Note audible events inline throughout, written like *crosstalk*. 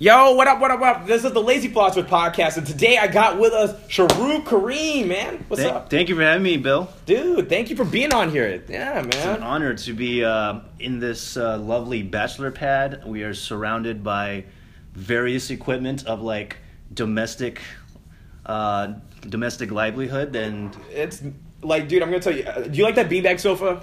Yo, what up, what up, what up? This is the Lazy Philosopher podcast, and today I got with us Sharup Karim, man. What's up? thank you for having me, Bill. Dude, thank you for being on here. Yeah, man. It's an honor to be uh, in this uh, lovely bachelor pad. We are surrounded by various equipment of like domestic, uh, domestic livelihood, and It's like, dude, I'm gonna tell you. Uh, do you like that beanbag sofa?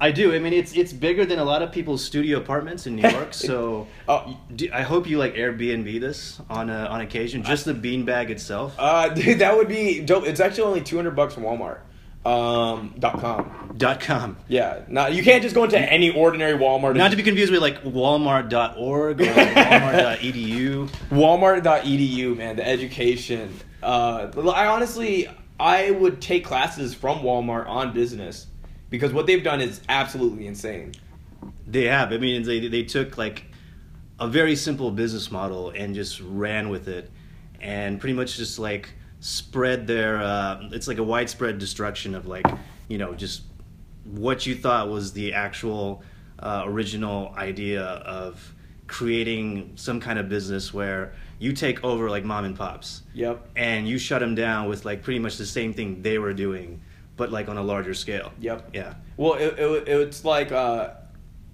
I do. I mean, it's it's bigger than a lot of people's studio apartments in New York. *laughs* So Oh. do- I hope you like Airbnb this on a, on occasion. Just the beanbag itself. Uh, *laughs* dude, that would be dope. It's actually only 200 bucks from Walmart. Um, dot com. Dot com. Yeah, now you can't just go into any ordinary Walmart. Not to be confused with like Walmart.org or like *laughs* Walmart.edu. Walmart.edu, man, the education. Uh, I honestly, I would take classes from Walmart on business because what they've done is absolutely insane. They have. I mean, they they took like a very simple business model and just ran with it, and pretty much just like spread their. Uh, it's like a widespread destruction of like you know just what you thought was the actual uh, original idea of creating some kind of business where you take over like mom and pops Yep. and you shut them down with like pretty much the same thing they were doing but like on a larger scale Yep. yeah Well, it, it, it's like uh,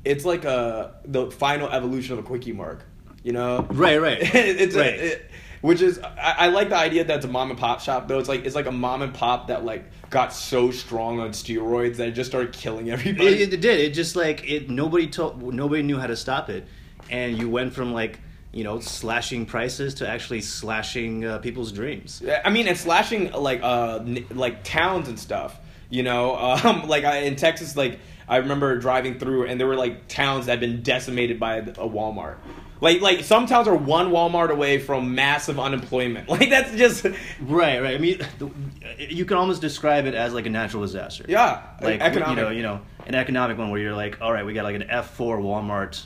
it's like uh, the final evolution of a Kwik-E-Mart. You know. Right, right. *laughs* it's Right. A, it, which is I, I like the idea that it's a mom and pop shop though. It's like it's like a mom and pop that like got so strong on steroids that it just started killing *laughs* everybody. It, it did. It just like it. Nobody told. Nobody knew how to stop it, and you went from like you know slashing prices to actually slashing uh, people's dreams. I mean, and slashing like uh like towns and stuff. You know, *laughs* um, like I, in Texas, like I remember driving through, and there were like towns that had been decimated by a Walmart. Like like some towns are one Walmart away from massive unemployment. *laughs* Like that's just Right, right. I mean, you can almost describe it as like a natural disaster. yeah, Like economic. you know, you know, an economic one where you're like, all right, we got like an F four Walmart,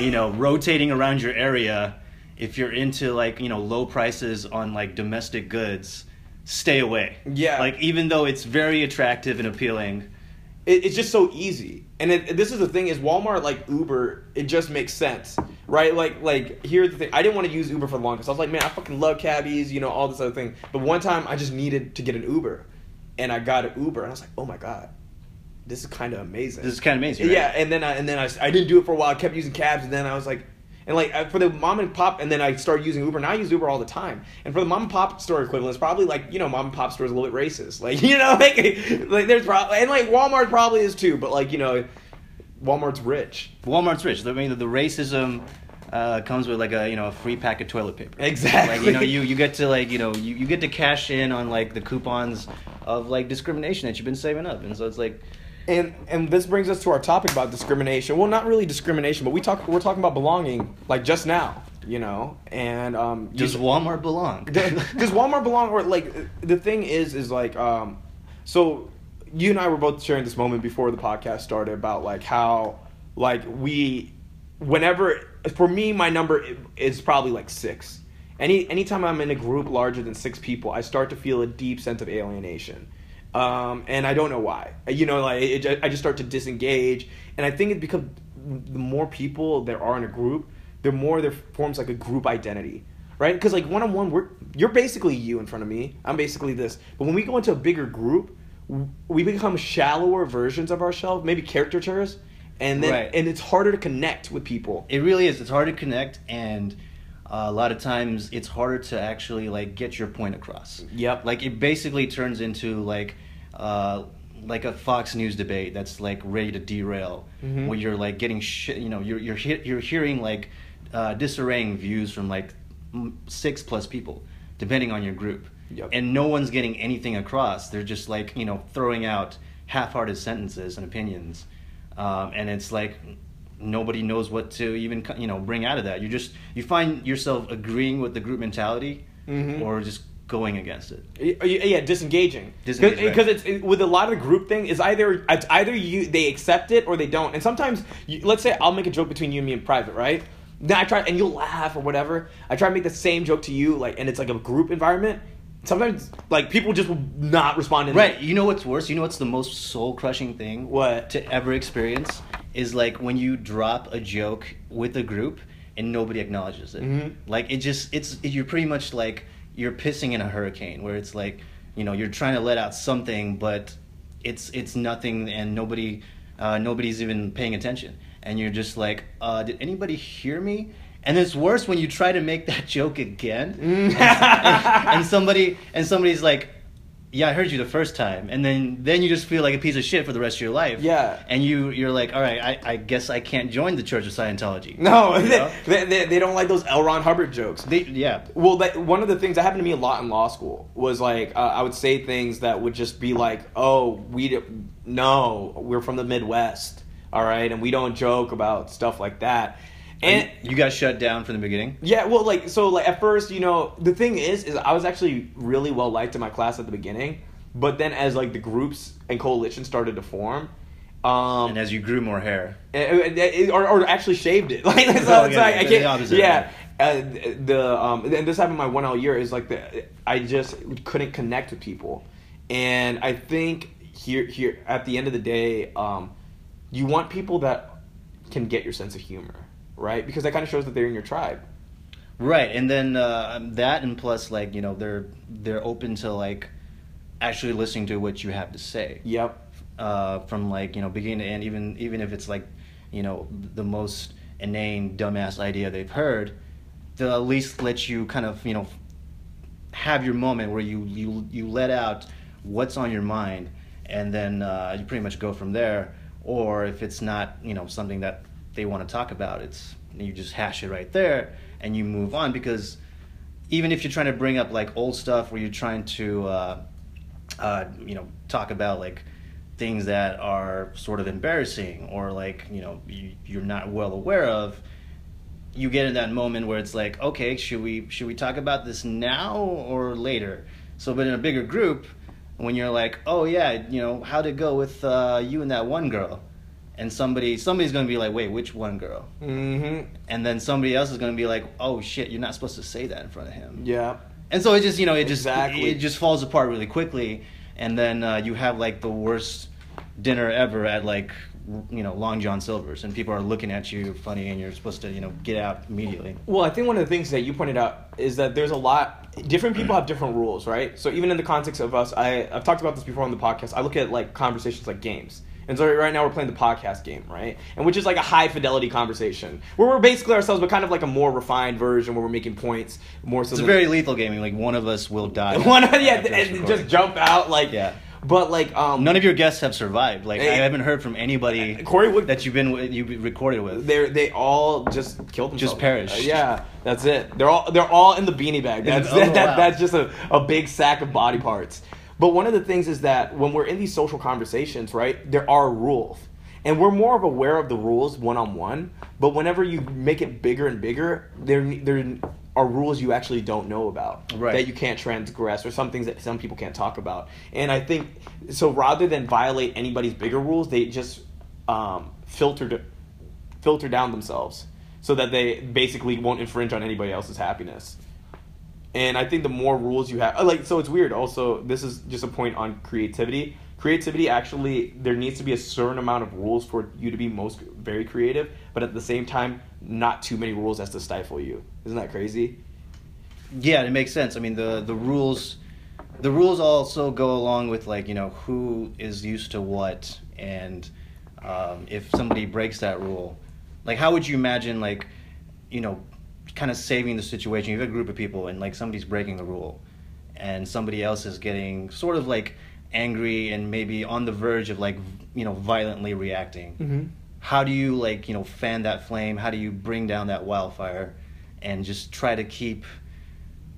you know, *laughs* rotating around your area. If you're into like you know low prices on like domestic goods, stay away. Yeah. Like even though it's very attractive and appealing, it, it's just so easy. And it, this is the thing is Walmart like Uber, it just makes sense, right? Like like here's the thing. I didn't want to use Uber for the longest. I was like, man, I fucking love cabbies, you know, all this other thing. But one time I just needed to get an Uber, and I got an Uber, and I was like, oh my god, this is kind of amazing. this is kind of amazing. Right? Yeah, and then I and then I, I didn't do it for a while. I kept using cabs, and then I was like, and like for the mom and pop, and then I started using Uber. Now I use Uber all the time. And for the mom and pop store equivalent, it's probably like you know mom and pop stores a little bit racist. Like *laughs* you know, like like there's probably and like Walmart probably is too, but like you know, Walmart's rich. Walmart's rich. I mean, the, the racism uh, comes with like a you know a free pack of toilet paper. Exactly. Like you know, you, you get to like you know you, you get to cash in on like the coupons of like discrimination that you've been saving up, and so it's like And and this brings us to our topic about discrimination. Well, not really discrimination, but we talk we're talking about belonging, like just now, you know. And um, does Walmart belong? *laughs* does Walmart belong or like the thing is is like um so you and I were both sharing this moment before the podcast started about like how like we whenever for me my number is probably like 6 any anytime I'm in a group larger than 6 people I start to feel a deep sense of alienation um, and I don't know why. You know, like it, I just start to disengage, and I think it because the more people there are in a group, the more there forms like a group identity, right? Because like one on one, we're you're basically you in front of me. I'm basically this. But when we go into a bigger group, we become shallower versions of ourselves, maybe caricatures, and then Right. and it's harder to connect with people. It really is. It's hard to connect, and uh, a lot of times it's harder to actually like get your point across. Yep. Like it basically turns into like uh, like a Fox News debate that's like ready to derail, Mhm. where you're like getting shit. You know, you're you're he- you're hearing like uh, disarraying views from like m- six plus people, depending on your group, Yep. and no one's getting anything across. They're just like you know throwing out half-hearted sentences and opinions, um, and it's like nobody knows what to even you know bring out of that. You just you find yourself agreeing with the group mentality, Mhm. or just going against it. Yeah, disengaging. Disengage, right. Because it's it, with a lot of the group thing is either it's either you they accept it or they don't. And sometimes, you, let's say I'll make a joke between you and me in private, right? Then I try and you'll laugh or whatever. I try to make the same joke to you, like, and it's like a group environment. Sometimes, like people just will not respond. In Right. You know what's worse? You know what's the most soul crushing thing What? to ever experience is like when you drop a joke with a group and nobody acknowledges it. Mhm. Like it just it's you're pretty much like you're pissing in a hurricane where it's like you know you're trying to let out something but it's it's nothing and nobody uh, nobody's even paying attention. And you're just like uh, did anybody hear me? And it's worse when you try to make that *laughs* joke again. Mm. and, and somebody and somebody's like yeah i heard you the first time and then then you just feel like a piece of shit for the rest of your life Yeah. and you you're like all right i, I guess i can't join the church of scientology No, You *laughs* know? they, they, they don't like those L. Ron Hubbard jokes. they, yeah Well, that, one of the things that happened to me a lot in law school was like uh, I would say things that would just be like, "Oh, we no, we're from the Midwest, all right, and we don't joke about stuff like that." And you got shut down from the beginning? Yeah, well, like so, like at first, you know, the thing is, is I was actually really well liked in my class at the beginning, but then as like the groups and coalitions started to form, um, and as you grew more hair. it- it- or, or actually shaved it. *laughs* Like, so Oh, yeah, like, I the can't, opposite, yeah. Uh, the um, and this happened my one L year is like the I just couldn't connect with people, and I think here here at the end of the day, um, you want people that can get your sense of humor, right? Because that kind of shows that they're in your tribe. right and then uh, that and plus like you know they're they're open to like actually listening to what you have to say Yep. uh, from like you know beginning to end even even if it's like you know the most inane dumbass idea they've heard they'll at least let you kind of you know have your moment where you you you let out what's on your mind and then uh, you pretty much go from there or if it's not you know something that they want to talk about it's you just hash it right there and you move on because even if you're trying to bring up like old stuff where you're trying to uh, uh, you know talk about like things that are sort of embarrassing or like you know you, you're not well aware of you get in that moment where it's like okay should we should we talk about this now or later? So but in a bigger group when you're like oh yeah you know how'd it go with uh, you and that one girl and somebody somebody's gonna be like wait which one girl Mm-hmm. and then somebody else is gonna be like oh shit you're not supposed to say that in front of him Yeah. and so it just you know it just Exactly. it just falls apart really quickly, and then uh, you have like the worst dinner ever at like you know Long John Silver's, and people are looking at you funny, and you're supposed to you know get out immediately. Well, I think one of the things that you pointed out is that there's a lot. Different people have different rules, right? So even in the context of us, I I've talked about this before on the podcast. I look at like conversations like games. And so right now we're playing the podcast game, right? And which is like a high fidelity conversation where we're basically ourselves, but kind of like a more refined version where we're making points more so. It's a very lethal gaming. Like one of us will die. *laughs* one, yeah, and just jump out like Yeah. But like um, None of your guests have survived. Like Hey. I haven't heard from anybody Corey Wood- that you've been you recorded with. they they all just killed themselves. Just perished. Uh, yeah, that's it. They're all they're all in the beanie bag. That's *laughs* Oh, that, wow. that's just a, a big sack of body parts. But one of the things is that when we're in these social conversations, right, there are rules. And we're more of aware of the rules one on one, but whenever you make it bigger and bigger, there there are rules you actually don't know about Right. that you can't transgress, or some things that some people can't talk about. And I think so. Rather than violate anybody's bigger rules, they just um, filter filter down themselves so that they basically won't infringe on anybody else's happiness. And I think the more rules you have, like, so it's weird. Also, this is just a point on creativity. Creativity actually, there needs to be a certain amount of rules for you to be most very creative, but at the same time, not too many rules as to stifle you. Isn't that crazy? Yeah, it makes sense. I mean, the the rules, the rules also go along with like you know who is used to what, and um, if somebody breaks that rule, like how would you imagine like, you know, kind of saving the situation? You have a group of people and like somebody's breaking the rule, and somebody else is getting sort of like angry and maybe on the verge of like you know violently reacting Mm-hmm. how do you like you know fan that flame how do you bring down that wildfire and just try to keep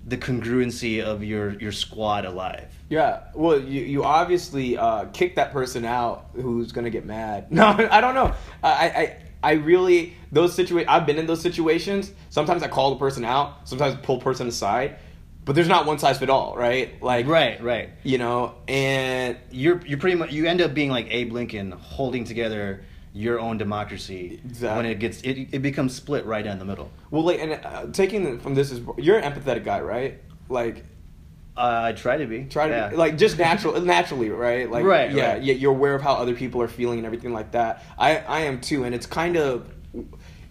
the congruency of your your squad alive Yeah, well, you, you obviously uh, kick that person out who's gonna get mad. *laughs* No, I don't know. I I, I really those situa- I've been in those situations. Sometimes I call the person out. Sometimes I pull person aside. But there's not one size fit all, right? Like right right you know, and you're you're pretty much you end up being like abe lincoln holding together your own democracy Exactly. when it gets it, it becomes split right down the middle well, like, and uh, taking from this is you're an empathetic guy, right? Like uh, i try to be try to yeah. like just natural *laughs* naturally right like Right, yeah right. yeah you're aware of how other people are feeling and everything like that i i am too and it's kind of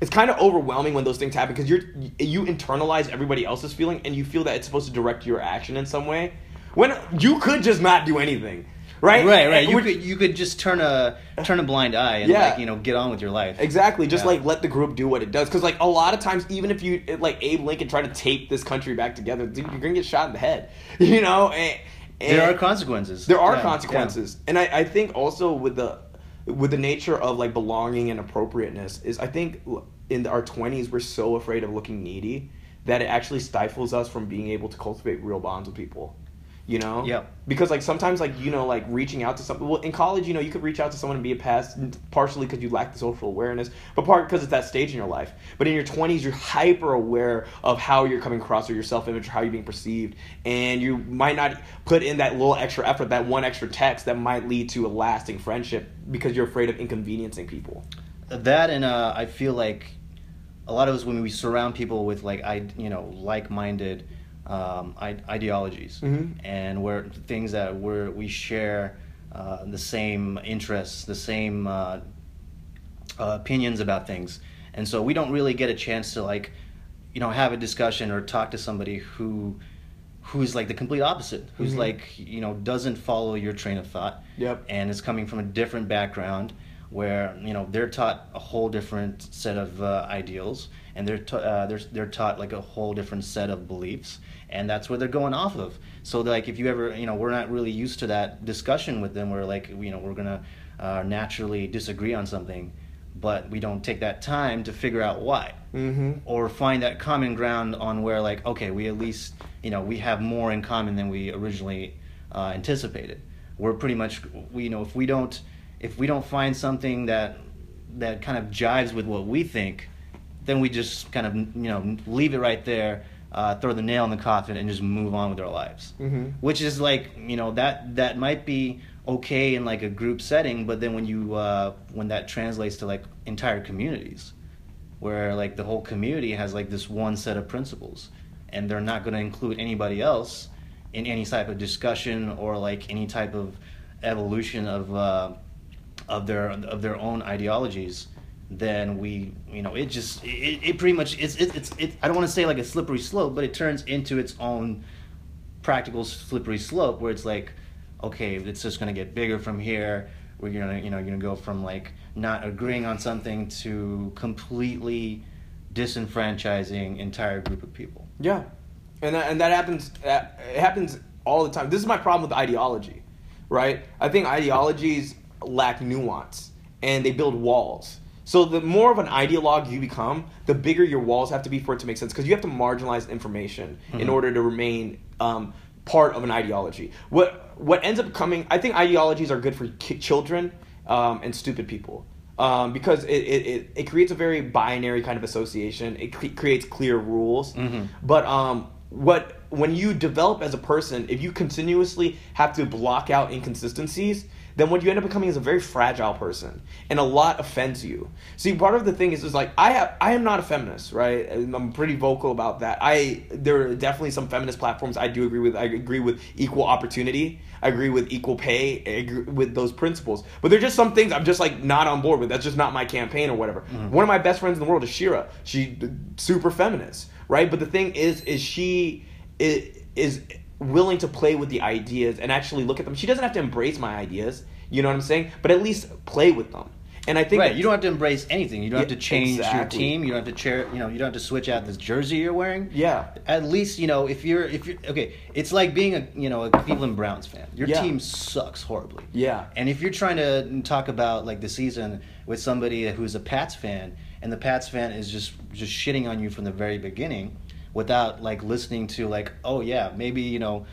it's kind of overwhelming when those things happen because you're you internalize everybody else's feeling and you feel that it's supposed to direct your action in some way when you could just not do anything right Right, right. You could you could just turn a turn a blind eye and Yeah. like you know get on with your life. Exactly. Just Yeah. like let the group do what it does. Because like a lot of times, even if you like Abe Lincoln try to tape this country back together, dude, you're gonna get shot in the head. *laughs* You know. And, and There are consequences. There are Yeah, consequences, and I, I think also with the with the nature of like belonging and appropriateness is I think in our twenties we're so afraid of looking needy that it actually stifles us from being able to cultivate real bonds with people. You know. yeah Because like sometimes like you know like reaching out to someone Well, in college you know you could reach out to someone and be a pest partially because you lack the social awareness, but part because it's that stage in your life. But in your twenties you're hyper aware of how you're coming across or your self image or how you're being perceived, and you might not put in that little extra effort, that one extra text that might lead to a lasting friendship because you're afraid of inconveniencing people. That and uh, I feel like a lot of us when we surround people with like I you know like minded um, I- ideologies Mhm. and where things that we're we share uh, the same interests, the same uh, uh, opinions about things, and so we don't really get a chance to like you know have a discussion or talk to somebody who who's like the complete opposite who's Mhm. like you know doesn't follow your train of thought Yep. and is coming from a different background where you know they're taught a whole different set of uh, ideals and they're, ta- uh, they're they're taught like a whole different set of beliefs and that's what they're going off of. So like if you ever you know we're not really used to that discussion with them where like you know we're gonna uh, naturally disagree on something but we don't take that time to figure out why. Mm-hmm. or find that common ground on where like okay we at least you know we have more in common than we originally uh, anticipated. We're pretty much we you know if we don't if we don't find something that that kind of jives with what we think then we just kind of you know leave it right there uh, throw the nail in the coffin and just move on with our lives Mhm. which is like you know that that might be okay in like a group setting but then when you uh, when that translates to like entire communities where like the whole community has like this one set of principles and they're not going to include anybody else in any type of discussion or like any type of evolution of uh, of their of their own ideologies then we you know it just it, it pretty much it's it, it's it, I don't want to say like a slippery slope but it turns into its own practical slippery slope where it's like okay it's just going to get bigger from here we're to you know you're to go from like not agreeing on something to completely disenfranchising entire group of people Yeah, and that, and that happens. uh, It happens all the time. This is my problem with ideology, right? I think ideologies lack nuance and they build walls. So the more of an ideologue you become, the bigger your walls have to be for it to make sense because you have to marginalize information in Mhm. order to remain um, part of an ideology. What what ends up coming, I think ideologies are good for ki- children um, and stupid people. Um, because it, it, it, it creates a very binary kind of association. It cre- creates clear rules. Mhm. But um, what when you develop as a person, if you continuously have to block out inconsistencies, then what you end up becoming is a very fragile person, and a lot offends you. See, part of the thing is, is like I have, I am not a feminist, right? I'm pretty vocal about that. I there are definitely some feminist platforms I do agree with. I agree with equal opportunity. I agree with equal pay. I agree with those principles. But there's just some things I'm just like not on board with. That's just not my campaign or whatever. Mm-hmm. One of my best friends in the world is Shira. She super feminist, right? But the thing is, is she is, is willing to play with the ideas and actually look at them. She doesn't have to embrace my ideas. You know what I'm saying? But at least play with them. And I think right that- you don't have to embrace anything you don't have to change exactly. your team you don't have to chair you know you don't have to switch out this jersey you're wearing Yeah. at least you know if you're if you're okay it's like being a you know a cleveland browns fan your Yeah. team sucks horribly Yeah. and if you're trying to talk about like the season with somebody who's a Pats fan, and the Pats fan is just just shitting on you from the very beginning, without like listening to like, oh yeah, maybe you know,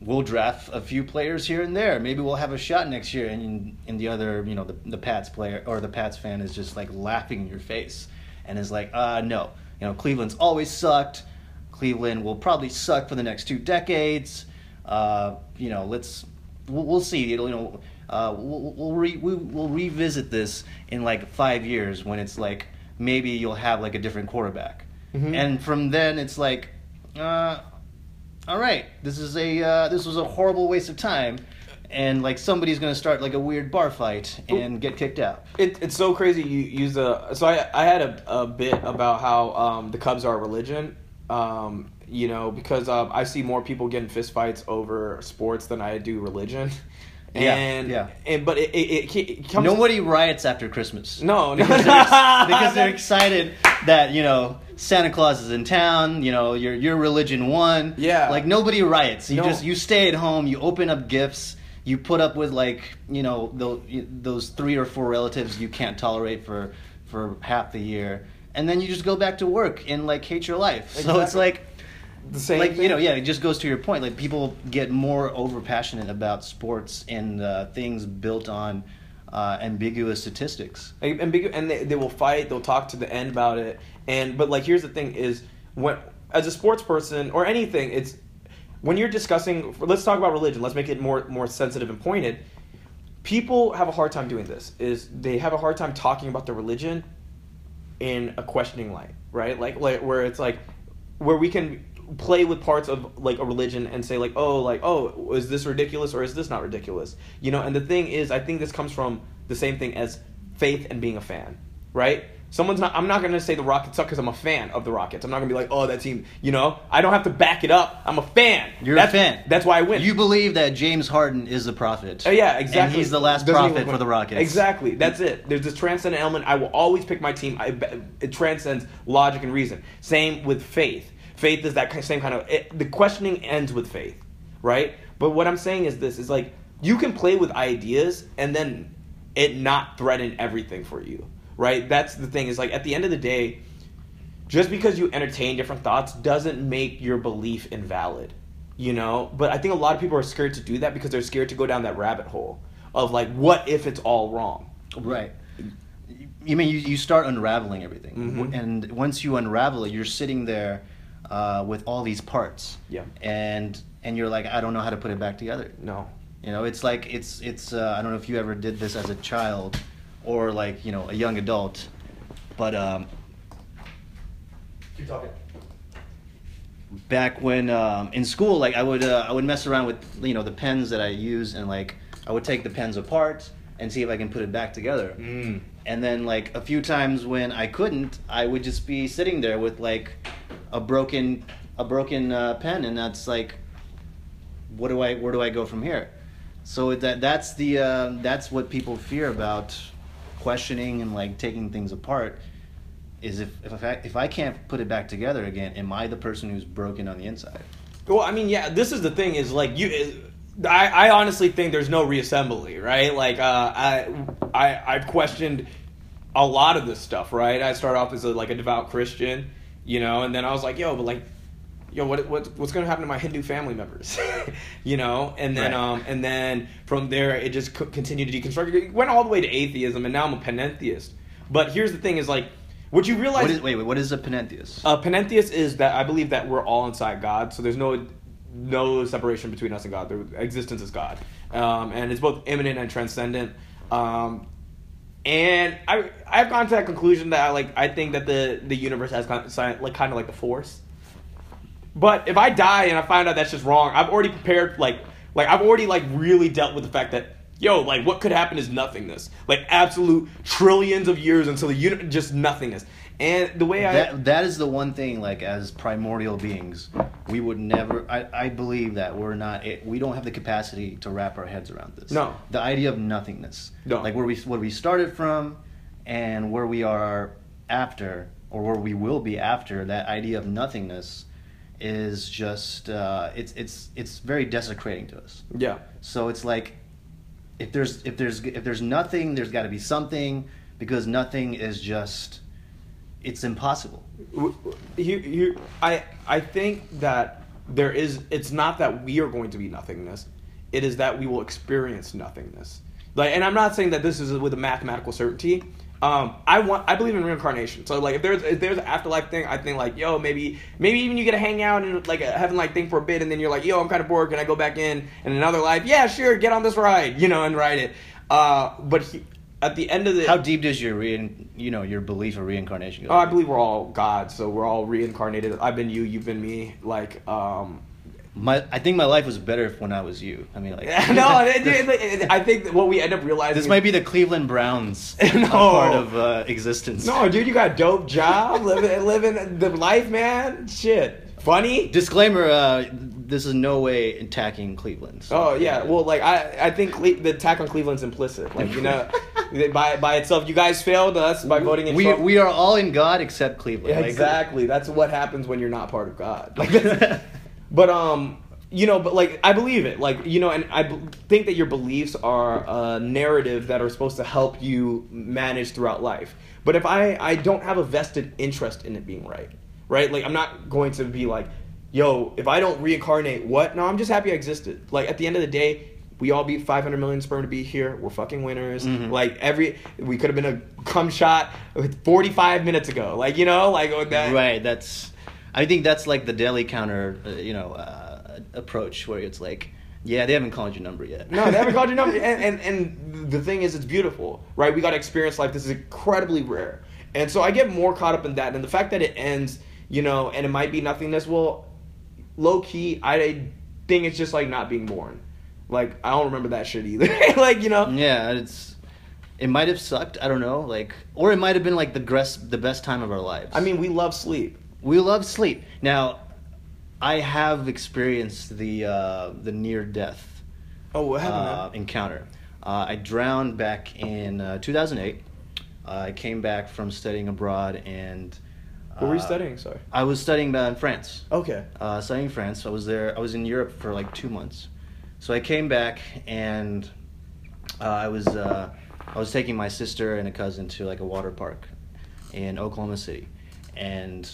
we'll draft a few players here and there. Maybe we'll have a shot next year, and and the other you know the the Pats player or the Pats fan is just like laughing in your face, and is like, uh no, you know Cleveland's always sucked. Cleveland will probably suck for the next two decades. Uh, you know, let's we'll, we'll see. It'll, you know, uh, we'll we'll, re, we, we'll revisit this in like five years when it's like maybe you'll have like a different quarterback, Mhm. and from then it's like, uh, all right, this is a uh, this was a horrible waste of time, and like somebody's gonna start like a weird bar fight and get kicked out. It, it's so crazy you use the so I I had a, a bit about how um, the Cubs are a religion, um, you know, because um, I see more people getting fistfights over sports than I do religion. *laughs* Yeah, And yeah. and but it it, it, comes Nobody riots after Christmas. No, no. because they're, ex- *laughs* because they're excited that you know Santa Claus is in town. You know your your religion won. Yeah. like nobody riots. You No. just you stay at home. You open up gifts. You put up with like you know those those three or four relatives you can't tolerate for for half the year, and then you just go back to work and like hate your life. So it's like the same like thing. you know yeah it just goes to your point like people get more over passionate about sports and uh, things built on uh, ambiguous statistics Like, and and they, they will fight. They'll talk to the end about it. And but like here's the thing: is when as a sports person or anything, it's when you're discussing. Let's talk about religion. Let's make it more more sensitive and pointed. People have a hard time doing this. Is they have a hard time talking about their religion in a questioning light, right? Like like where it's like where we can play with parts of like a religion and say like oh like oh is this ridiculous or is this not ridiculous you know and the thing is i think this comes from the same thing as faith and being a fan right someone's not i'm not going to say the rockets suck because i'm a fan of the rockets i'm not going to be like oh that team you know i don't have to back it up i'm a fan you're that's, a fan that's why i win you believe that james harden is the prophet Oh, yeah, exactly. and he's the last Doesn't prophet for the rockets Exactly. That's it. There's this transcendent element. I will always pick my team. I, it transcends logic and reason. Same with faith. Faith is that same kind of. It, the questioning ends with faith, right? But what I'm saying is this: is like you can play with ideas and then it not threaten everything for you, right? That's the thing. Is like at the end of the day, just because you entertain different thoughts doesn't make your belief invalid you know but i think a lot of people are scared to do that because they're scared to go down that rabbit hole of like what if it's all wrong right you mean you, you start unraveling everything Mhm. and once you unravel it you're sitting there uh, with all these parts Yeah. and and you're like i don't know how to put it back together no You know, it's like it's it's. Uh, I don't know if you ever did this as a child, or like you know a young adult, but um, keep talking back when um, in school, like I would uh, I would mess around with you know the pens that I use, and like I would take the pens apart and see if I can put it back together. mm. And then like a few times when I couldn't, I would just be sitting there with like a broken a broken uh, pen, and that's like, what do I where do I go from here? So that that's the uh, that's what people fear about questioning and like taking things apart. Is if if I, if I can't put it back together again, am I the person who's broken on the inside? well i mean yeah this is the thing is like you I, I honestly think there's no reassembly, right? Like, uh, I, I, I've questioned a lot of this stuff, right? I start off as a, like a devout Christian, you know, and then I was like, yo, but like, yo, what, what what's going to happen to my *laughs* Hindu family members, *laughs* you know? And then, Right. um, and then from there, it just co- continued to deconstruct. It went all the way to atheism, and now I'm a panentheist. But here's the thing: is like, what you realize What is, wait, wait, what is a panentheist? uh, Panentheist is that I believe that we're all inside God, so there's no no separation between us and God. The existence is God, um, and it's both immanent and transcendent. Um, and I I've gone to that conclusion that I like I think that the the universe has kind of, like kind of like the force. But if I die and I find out that's just wrong, I've already prepared like like I've already like really dealt with the fact that yo like what could happen is nothingness, like absolute trillions of years until the uni- just nothingness. And the way I that that is the one thing like as primordial beings we would never i, I believe that we're not it, we don't have the capacity to wrap our heads around this No. the idea of nothingness No. like where we where we started from and where we are after or where we will be after that idea of nothingness is just uh, it's it's it's very desecrating to us yeah. so it's like if there's if there's if there's nothing, there's got to be something because nothing is just it's impossible. Here, here, I, I think that there is. It's not that we are going to be nothingness. It is that we will experience nothingness. Like, and I'm not saying that this is with a mathematical certainty. Um, I want. I believe in reincarnation. So, like, if there's if there's an afterlife thing, I think like, yo, maybe maybe even you get to hang out in like a heaven like thing for a bit, and then you're like, yo, I'm kind of bored. Can I go back in in another life? Yeah, sure. Get on this ride, you know, and ride it. Uh, but he, at the end of the How deep does your rein, you know your belief of reincarnation go? Oh, I believe we're all gods, so we're all reincarnated. I've been you, you've been me. Like, um, My, I think my life was better when I was you. I mean, like, *laughs* no, *laughs* it- it- it- I think what we end up realizing. this might be the Cleveland Browns *laughs* No. part of uh, existence. No, dude, you got a dope job, living living the life, man. Shit, funny. Disclaimer: uh, This is no way attacking Cleveland. so- Oh yeah, well, like I, I think Cle- the attack on Cleveland's implicit. Like you know, *laughs* by by itself, you guys failed us by voting in we Trump. we are all in God except Cleveland. Yeah, Like- exactly. That's what happens when you're not part of God. *laughs* Like, *laughs* but um, you know, but like I believe it. Like you know, and I b- think that your beliefs are a narrative that are supposed to help you manage throughout life. But if I I don't have a vested interest in it being right, right? Like I'm not going to be like, yo, if I don't reincarnate, what? No, I'm just happy I existed. Like at the end of the day. We all beat 500 million sperm to be here. We're fucking winners. Mhm. Like every, we could have been a cum shot 45 minutes ago. Like you know, like oh, that. right. That's. I think that's like the daily counter, uh, you know, uh, approach where it's like, yeah, they haven't called your number yet. No, they haven't called your number. *laughs* And, and and the thing is, it's beautiful, right? We got to experience life. This is incredibly rare, and so I get more caught up in that. And the fact that it ends, you know, and it might be nothingness. Well, low key, I think it's just like not being born. Like I don't remember that shit either. *laughs* like you know, Yeah, it's. It might have sucked. I don't know, like, or it might have been like the gres- the best time of our lives. I mean, we love sleep. we love sleep. Now, I have experienced the uh, the near death Oh, what happened? uh, encounter. Uh, I drowned back in uh, 2008. Uh, I came back from studying abroad, and What were you studying? Sorry. I was studying uh, in France. Okay. Uh, studying in France. I was there. I was in Europe for like two months. So I came back, and uh, I was uh, I was taking my sister and a cousin to like a water park in Oklahoma City, and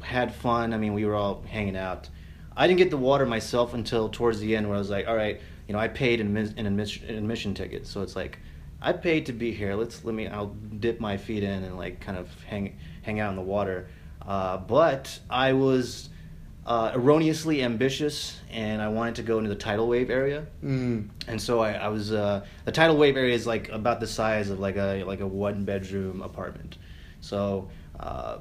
had fun. I mean, we were all hanging out. I didn't get the water myself until towards the end, where I was like, "All right, you know, I paid an, an admission, an admission ticket, so it's like, I paid to be here. Let's let me. I'll dip my feet in and like kind of hang hang out in the water." Uh, but I was uh, erroneously ambitious, and I wanted to go into the tidal wave area. Mm. And so I, I was uh, the tidal wave area is like about the size of like a like a one bedroom apartment. So uh,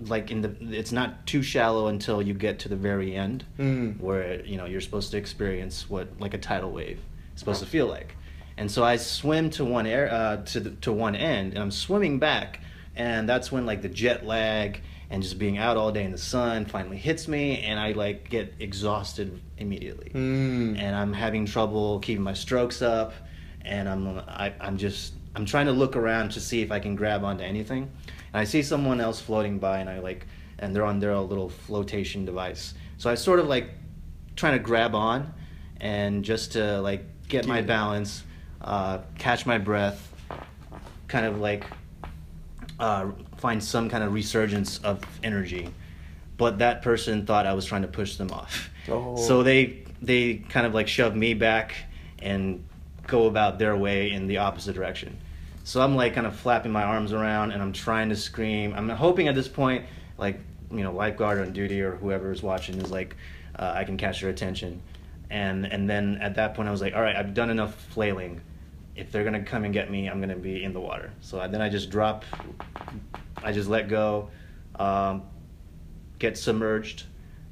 like in the it's not too shallow until you get to the very end Mm. where you know you're supposed to experience what like a tidal wave is supposed to feel like. And so I swim to one air uh, to the, to one end, and I'm swimming back, and that's when like the jet lag and just being out all day in the sun finally hits me, and I like get exhausted immediately. Mm. and I'm having trouble keeping my strokes up, and I'm I, I'm just I'm trying to look around to see if I can grab onto anything, and I see someone else floating by, and I like and they're on their little flotation device, so I sort of like trying to grab on, and just to like get my balance, uh, catch my breath, kind of like uh, find some kind of resurgence of energy. But that person thought I was trying to push them off. Oh. So they they kind of like shove me back and go about their way in the opposite direction. So I'm like kind of flapping my arms around and I'm trying to scream. I'm hoping at this point, like you know, lifeguard on duty or whoever is watching is like, uh, I can catch their attention. And and then at that point I was like, all right, I've done enough flailing. If they're gonna come and get me, I'm gonna be in the water. So I, then I just drop. I just let go, um, get submerged,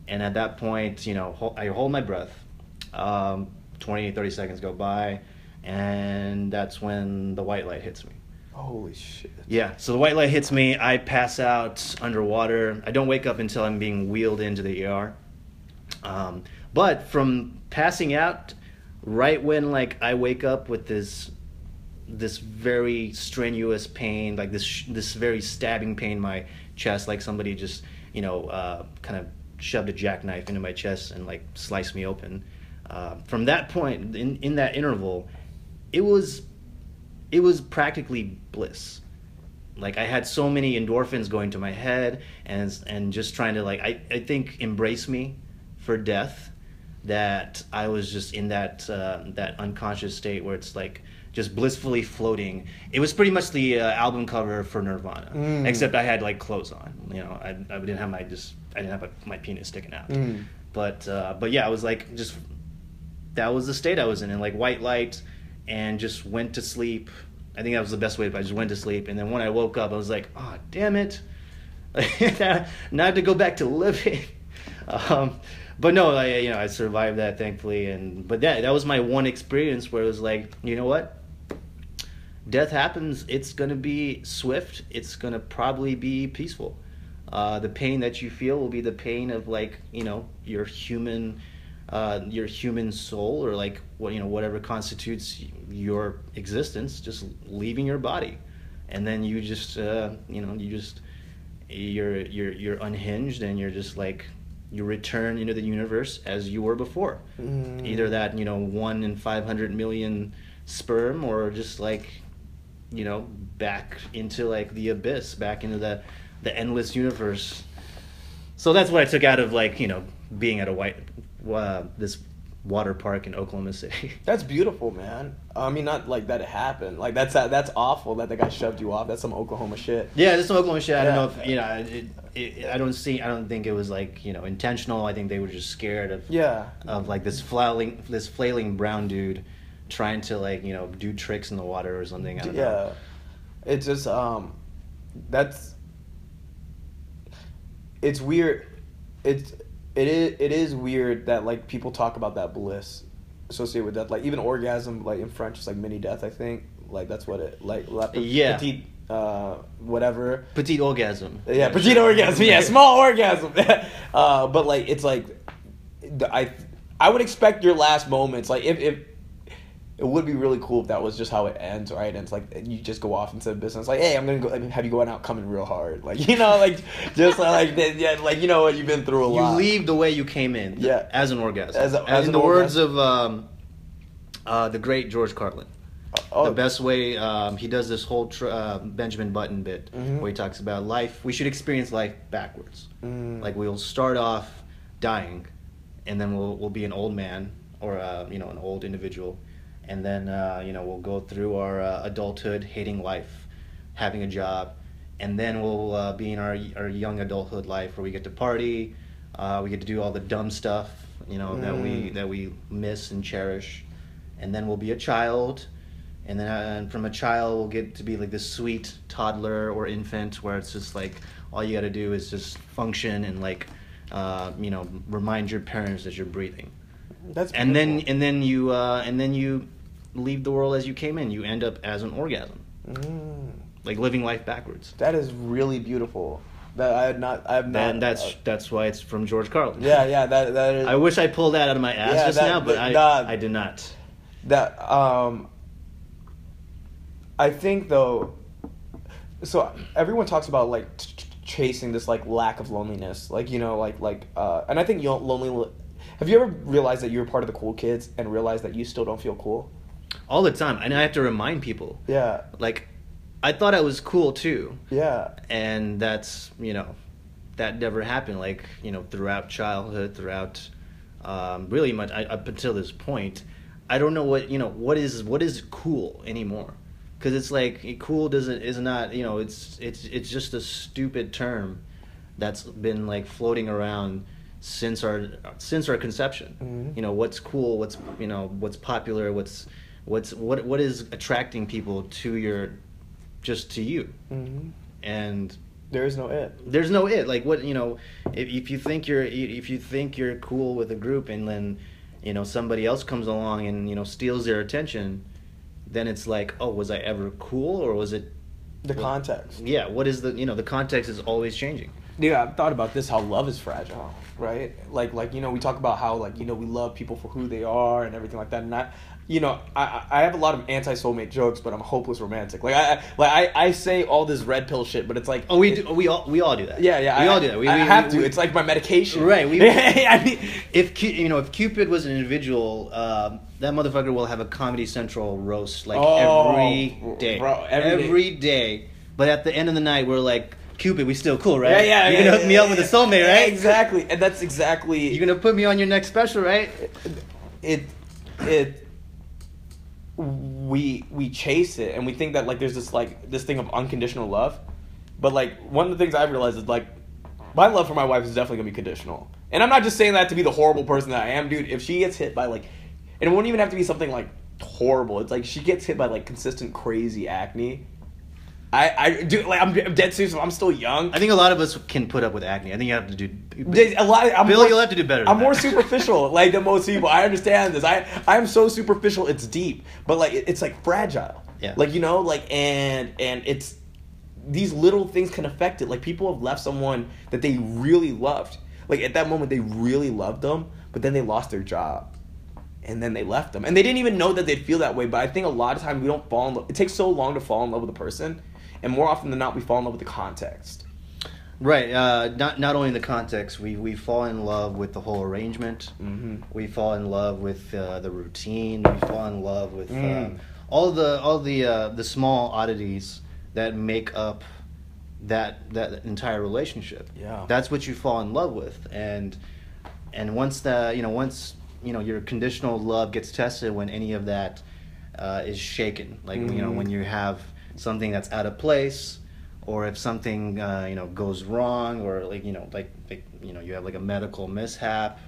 and at that point, you know, I hold my breath. Um, 20, 30 seconds go by, and that's when the white light hits me. Holy shit. Yeah, so the white light hits me. I pass out underwater. I don't wake up until I'm being wheeled into the ER. Um, but from passing out, right when like I wake up with this this very strenuous pain, like this this very stabbing pain in my chest, like somebody just you know uh, kind of shoved a jackknife into my chest and like sliced me open. Uh, from that point, in in that interval, it was it was practically bliss. Like I had so many endorphins going to my head and and just trying to like I, I think embrace me for death that I was just in that uh, that unconscious state where it's like just blissfully floating. It was pretty much the uh, album cover for Nirvana, Mm. except I had like clothes on. You know, I, I didn't have my just I didn't have my penis sticking out. Mm. But uh, but yeah, I was like just that was the state I was in, in like white light, and just went to sleep. I think that was the best way. But I just went to sleep, and then when I woke up, I was like, "Oh, damn it! now I have to go back to living." *laughs* um, but no, I you know I survived that thankfully, and but that that was my one experience where it was like, you know what, death happens. It's gonna be swift. It's gonna probably be peaceful. Uh, the pain that you feel will be the pain of like you know your human, uh, your human soul or like what you know whatever constitutes your existence, just leaving your body, and then you just uh, you know you just you're you're you're unhinged and you're just like you return into the universe as you were before. Mm. Either that you know one in five hundred million sperm, or just like you know back into like the abyss, back into the the endless universe. So that's what I took out of like you know being at a white uh, this water park in Oklahoma City. *laughs* That's beautiful, man. I mean, not like that it happened. Like that's that's awful that the guy shoved you off. That's some Oklahoma shit. Yeah, this Oklahoma shit. I don't know if you know. It, it, I don't see. I don't think it was like you know intentional. I think they were just scared of Yeah. of like this flailing this flailing brown dude trying to like you know do tricks in the water or something. I don't yeah. know. It's just um, that's. It's weird. It's it is it is weird that like people talk about that bliss associated with death. Like even orgasm, like in French, is like mini death. I think like that's what it like. La Yeah. Petite, uh, whatever. Petite orgasm. Yeah, petite orgasm. Yeah, small orgasm. *laughs* uh, but like, it's like, I, I would expect your last moments. Like, if, if it would be really cool if that was just how it ends, right? And it's like you just go off into business. Like, hey, I'm gonna go. Have you going out coming real hard? *laughs* Like, you know, like just like yeah, like you know what you've been through a You lot. You leave the way you came in. Yeah. As an orgasm. As a- as in the words of um, uh, the great George Carlin. Oh, the best way um, he does this whole tr- uh, Benjamin Button bit Mhm. where he talks about life. We should experience life backwards. Mm. Like we'll start off dying, and then we'll we'll be an old man or uh, you know an old individual, and then uh, you know we'll go through our uh, adulthood hating life, having a job, and then we'll uh, be in our our young adulthood life where we get to party, uh, we get to do all the dumb stuff you know that we Mm. that we miss and cherish, and then we'll be a child. And then uh, and from a child, we'll get to be like this sweet toddler or infant, where it's just like all you got to do is just function and like, uh, you know, remind your parents that you're breathing. that's And then and then you uh, and then you leave the world as you came in. You end up as an orgasm, Mm. like living life backwards. that is really beautiful. That I had not. I have not. And that's uh, that's why it's from George Carlin. yeah, yeah. That that is. *laughs* I wish I pulled that out of my ass Yeah, just that- now, but that- I that- I did not. that um i think though so everyone talks about like ch- ch- chasing this like lack of loneliness like you know like like uh and i think you lonely have you ever realized that you're part of the cool kids and realized that you still don't feel cool All the time, and I have to remind people. yeah Like, I thought I was cool too. yeah and that's you know that never happened like you know throughout childhood throughout um, really much I, up until this point i don't know what you know what is what is cool anymore because it's like cool doesn't is not you know it's it's it's just a stupid term that's been like floating around since our since our conception Mhm. you know what's cool what's you know what's popular what's what's what what is attracting people to your just to you? Hmm and there is no it. there's no it. Like what you know if, if you think you're if you think you're cool with a group and then you know somebody else comes along and you know steals their attention then it's like oh was i ever cool or was it the Well, context. Yeah what is the you know the context is always changing. Yeah i've thought about this how love is fragile right? Like like you know we talk about how like you know we love people for who they are and everything like that. And i you know i I- have a lot of anti soulmate jokes but i'm a hopeless romantic like i like i i say all this red pill shit but it's like oh we it- do, we all we all do that yeah yeah we I, all do that we, I we- have we- to it's like my medication Right, we- *laughs* i mean if you know if Cupid was an individual, um, that motherfucker will have a Comedy Central roast like Oh, every day, bro, every day. day. But at the end of the night, we're like Cupid, we still cool, right? yeah yeah You're yeah, gonna hook yeah, me up yeah, with a soulmate, right? exactly and that's exactly You're gonna put me on your next special, right? it it we we chase it and we think that like there's this like this thing of unconditional love. But like one of the things i realized is like my love for my wife is definitely gonna be conditional. And i'm not just saying that to be the horrible person that i am dude. If she gets hit by like and it won't even have to be something like horrible. It's like she gets hit by like consistent crazy acne I, I do like I'm, I'm dead serious. I'm still young. I think a lot of us can put up with acne. I think you have to do. A lot. I'm Bill, more, you'll have to do better. I'm more that. superficial, *laughs* like than most people. I understand this. I I'm so superficial. It's deep, but like it's like fragile. Yeah. Like you know, like and and it's these little things can affect it. Like people have left someone that they really loved. Like at that moment, they really loved them, but then they lost their job, and then they left them, and they didn't even know that they'd feel that way. But I think a lot of times we don't fall in love. It takes so long to fall in love with a person, and more often than not, we fall in love with the context. Right. Uh, not not only in the context, we we fall in love with the whole arrangement. Mm-hmm. We fall in love with uh, the routine. We fall in love with uh, Mm. all the all the uh, the small oddities that make up that that entire relationship. Yeah. That's what you fall in love with, and and once the you know once you know your conditional love gets tested when any of that uh, is shaken, like you know when you have something that's out of place or if something uh, you know goes wrong or like you know like, like you know you have like a medical mishap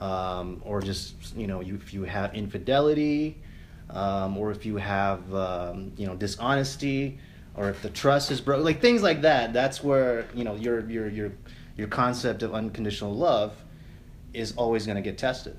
um, or just you know you, if you have infidelity um, or if you have um, you know dishonesty or if the trust is broken like things like that that's where you know your your your your concept of unconditional love is always going to get tested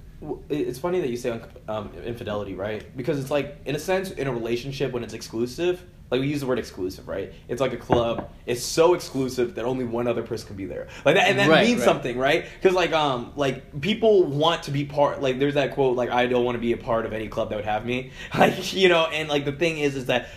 It's funny that you say um, infidelity, right? Because it's like, in a sense, in a relationship when it's exclusive, like we use the word exclusive, right? It's like a club. It's so exclusive that only one other person can be there, like that, and that Right, means right. something, right? Because like, um, like people want to be part. Like, there's that quote, like, I don't want to be a part of any club that would have me, *laughs* like, you know. And like the thing is, is that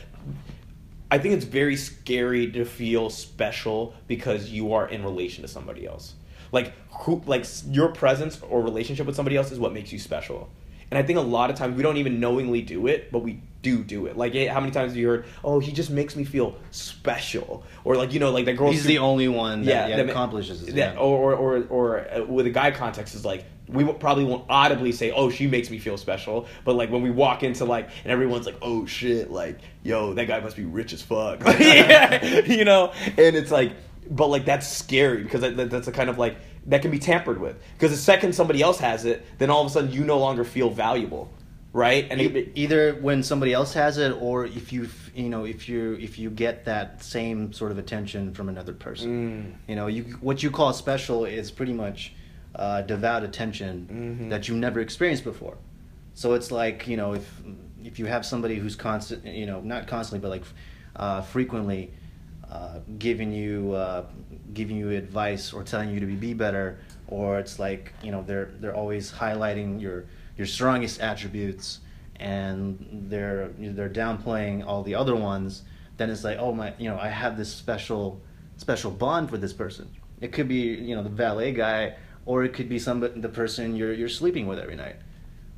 I think it's very scary to feel special because you are in relation to somebody else. Like who like your presence or relationship with somebody else is what makes you special. And I think a lot of times we don't even knowingly do it, but we do do it. Like how many times have you heard, "Oh, he just makes me feel special," or like you know, like that girl. he's the only one that, yeah, that accomplishes it that, yeah. or or or, or uh, with a guy context is like we probably won't audibly say, "Oh, she makes me feel special," but like when we walk into like and everyone's like, "Oh shit!" Like, yo, that guy must be rich as fuck, Yeah, *laughs* *laughs* you know. And it's like, but like that's scary because that, that- that's a kind of like that can be tampered with because the second somebody else has it, then all of a sudden you no longer feel valuable, right? And it, E- either when somebody else has it or if you you know if you if you get that same sort of attention from another person Mm. you know you what you call special is pretty much uh, devout attention Mhm. that you never experienced before so it's like you know if if you have somebody who's constant you know not constantly but like uh, frequently uh, giving you uh, giving you advice or telling you to be, be better, or it's like you know they're they're always highlighting your your strongest attributes and they're they're downplaying all the other ones. Then it's like oh my you know I have this special special bond with this person. It could be you know the valet guy, or it could be somebody the person you're you're sleeping with every night.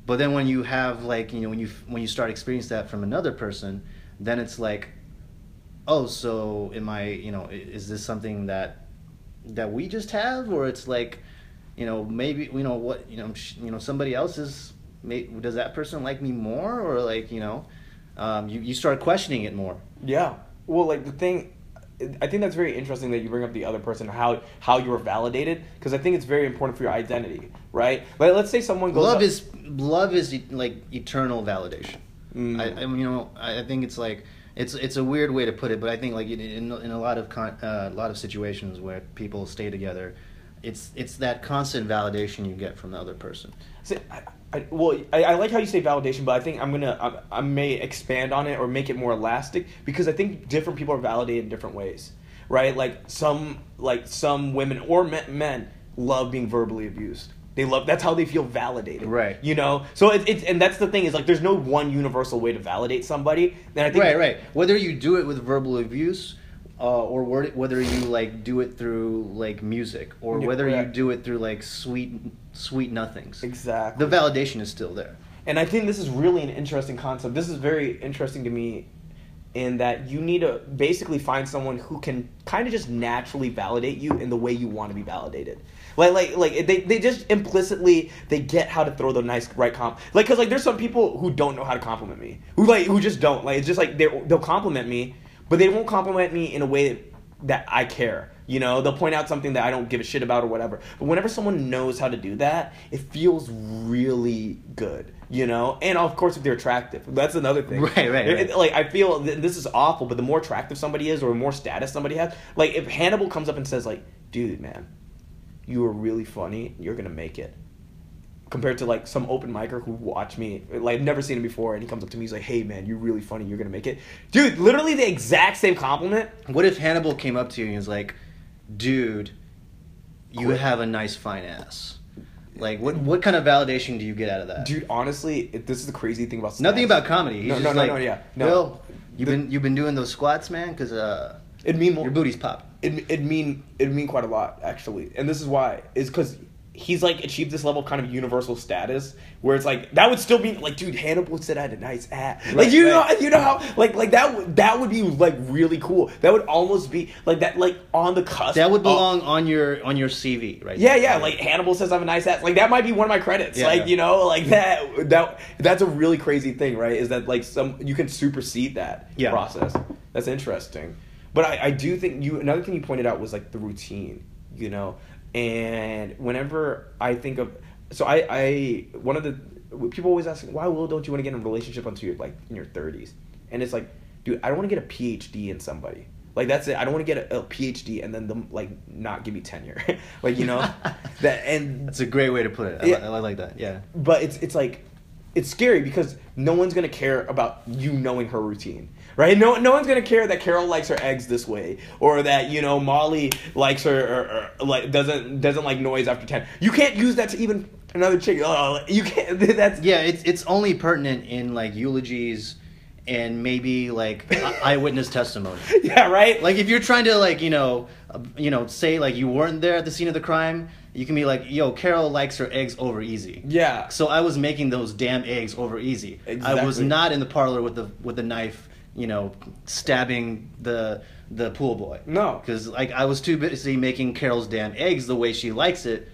But then when you have like you know when you when you start experiencing that from another person, then it's like oh so am i you know is this something that that we just have or it's like you know maybe you know what you know you know somebody else is may, does that person like me more or like you know um, you, you start questioning it more Yeah. Well, like the thing, I think that's very interesting that you bring up the other person, how how you were validated, because I think it's very important for your identity, right? Like, let's say someone goes. love up- is love is like eternal validation Mm. I, I you know I I think it's like it's it's a weird way to put it but I think like in in, a lot of con, uh, a lot of situations where people stay together it's it's that constant validation you get from the other person I, I, well, I, I like how you say validation, but I think I'm gonna I, I may expand on it or make it more elastic because I think different people are validated in different ways, right? Like some like some women or men, men love being verbally abused. They love that's how they feel validated, Right. You know, so it's it's and that's the thing is like there's no one universal way to validate somebody. And I think right right whether you do it with verbal abuse uh, or word- whether you like do it through like music or Yeah, whether you do it through like sweet sweet nothings exactly the validation is still there And I think this is really an interesting concept. This is very interesting to me in that you need to basically find someone who can kind of just naturally validate you in the way you want to be validated. Like, like, like they, they just implicitly they get how to throw the nice right comp. Like, cause like there's some people who don't know how to compliment me, who like who just don't. Like, it's just like they they'll compliment me, but they won't compliment me in a way that that I care. You know, they'll point out something that I don't give a shit about or whatever. But whenever someone knows how to do that, it feels really good. You know, and of course if they're attractive, that's another thing. *laughs* Right, right, right. It- it- like I feel th- this is awful, but the more attractive somebody is, or the more status somebody has, like if Hannibal comes up and says like, "Dude, man, you are really funny. You're gonna make it." Compared to like some open micer who watched me, like I've never seen him before, and he comes up to me, he's like, "Hey, man, you're really funny. You're gonna make it." Dude, literally the exact same compliment. What if Hannibal came up to you and was like, "Dude, you Quit. have a nice fine ass." Like, what what kind of validation do you get out of that? Dude, honestly, it, this is the crazy thing about Nothing about comedy. He's No, just no, no, like, no, yeah, no. Bill, you've The- been you've been doing those squats, man, because uh, It'd mean more. your booty's popping. It it mean it mean quite a lot actually, and this is why is because he's like achieved this level of kind of universal status where it's like that would still be like dude Hannibal said I had a nice ass like Right, you know you know how like like that would that would be like really cool that would almost be like that like on the cusp That would of- belong on your on your CV, right? yeah, yeah. Like Hannibal says, I have a nice ass. Like that might be one of my credits. Yeah, like yeah. you know, like that. That that's a really crazy thing, right? Is that like some you can supersede that Yeah. process. That's interesting. But I, I do think you another thing you pointed out was like the routine, you know. And whenever I think of, so I I one of the people always ask why will don't you want to get in a relationship until you're like in your thirties? And it's like, dude, I don't want to get a PhD in somebody. Like that's it. I don't want to get a, a PhD and then them like not give me tenure. *laughs* like you know *laughs* that and it's a great way to put it. I, Yeah. I like that. Yeah. but it's it's like it's scary because no one's gonna care about you knowing her routine, right? No no one's gonna care that Carol likes her eggs this way, or that you know Molly likes her or, or like doesn't doesn't like noise after ten. You can't use that to even another chick. Oh, you can't. *laughs* That's Yeah, it's it's only pertinent in like eulogies and maybe like eyewitness testimony. *laughs* yeah, right. Like if you're trying to like you know uh, you know say like you weren't there at the scene of the crime, you can be like, "Yo, Carol likes her eggs over easy." yeah, So I was making those damn eggs over easy. Exactly. I was not in the parlor with the with the knife, you know, stabbing the the pool boy. No. because like I was too busy making Carol's damn eggs the way she likes it.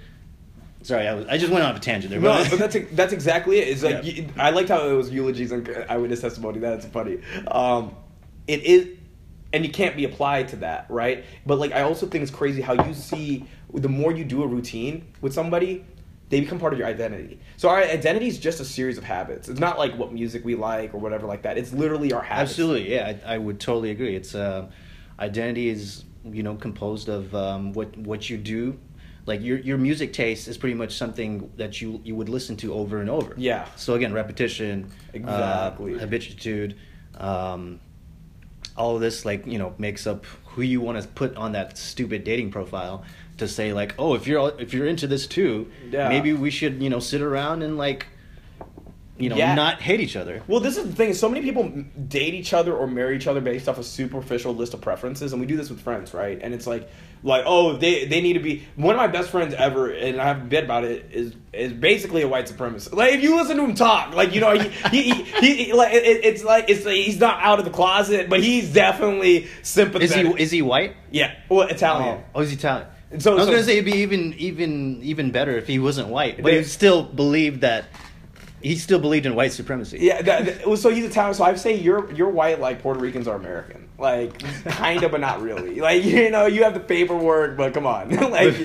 Sorry, I, was, I just went off a tangent there. No, but that's that's exactly it. It's like Yeah. I liked how it was eulogies and eyewitness testimony. That's funny. Um, it is, and you can't be applied to that, right? But like I also think it's crazy how you see the more you do a routine with somebody, they become part of your identity. So our identity is just a series of habits. It's not like what music we like or whatever like that. It's literally our habits. Absolutely, yeah, I, I would totally agree. It's uh, identity is you know composed of um, what what you do. Like your your music taste is pretty much something that you you would listen to over and over. Yeah. So again, repetition, Exactly. uh, habitude, um, all of this like you know makes up who you want to put on that stupid dating profile to say like, oh, if you're if you're into this too, Yeah. maybe we should you know sit around and like, you know, Yeah. not hate each other. Well, this is the thing. So many people date each other or marry each other based off a superficial list of preferences, and we do this with friends, right? And it's like, like, oh, they they need to be. One of my best friends ever, and I have a bit about it, is is basically a white supremacist. Like, if you listen to him talk, like, you know, he *laughs* he, he, he like it, it's like it's like, he's not out of the closet, but he's definitely sympathetic. Is he is he white? yeah, well, Italian. Oh, oh he's Italian. So- I was so- gonna say it'd be even even even better if he wasn't white, but They- he still believed that he still believed in white supremacy. Yeah, that, that- so he's Italian. So I would say you're you're white like Puerto Ricans are American, like kind of, but not really. *laughs* Like you know, you have the paperwork, but come on, *laughs* like.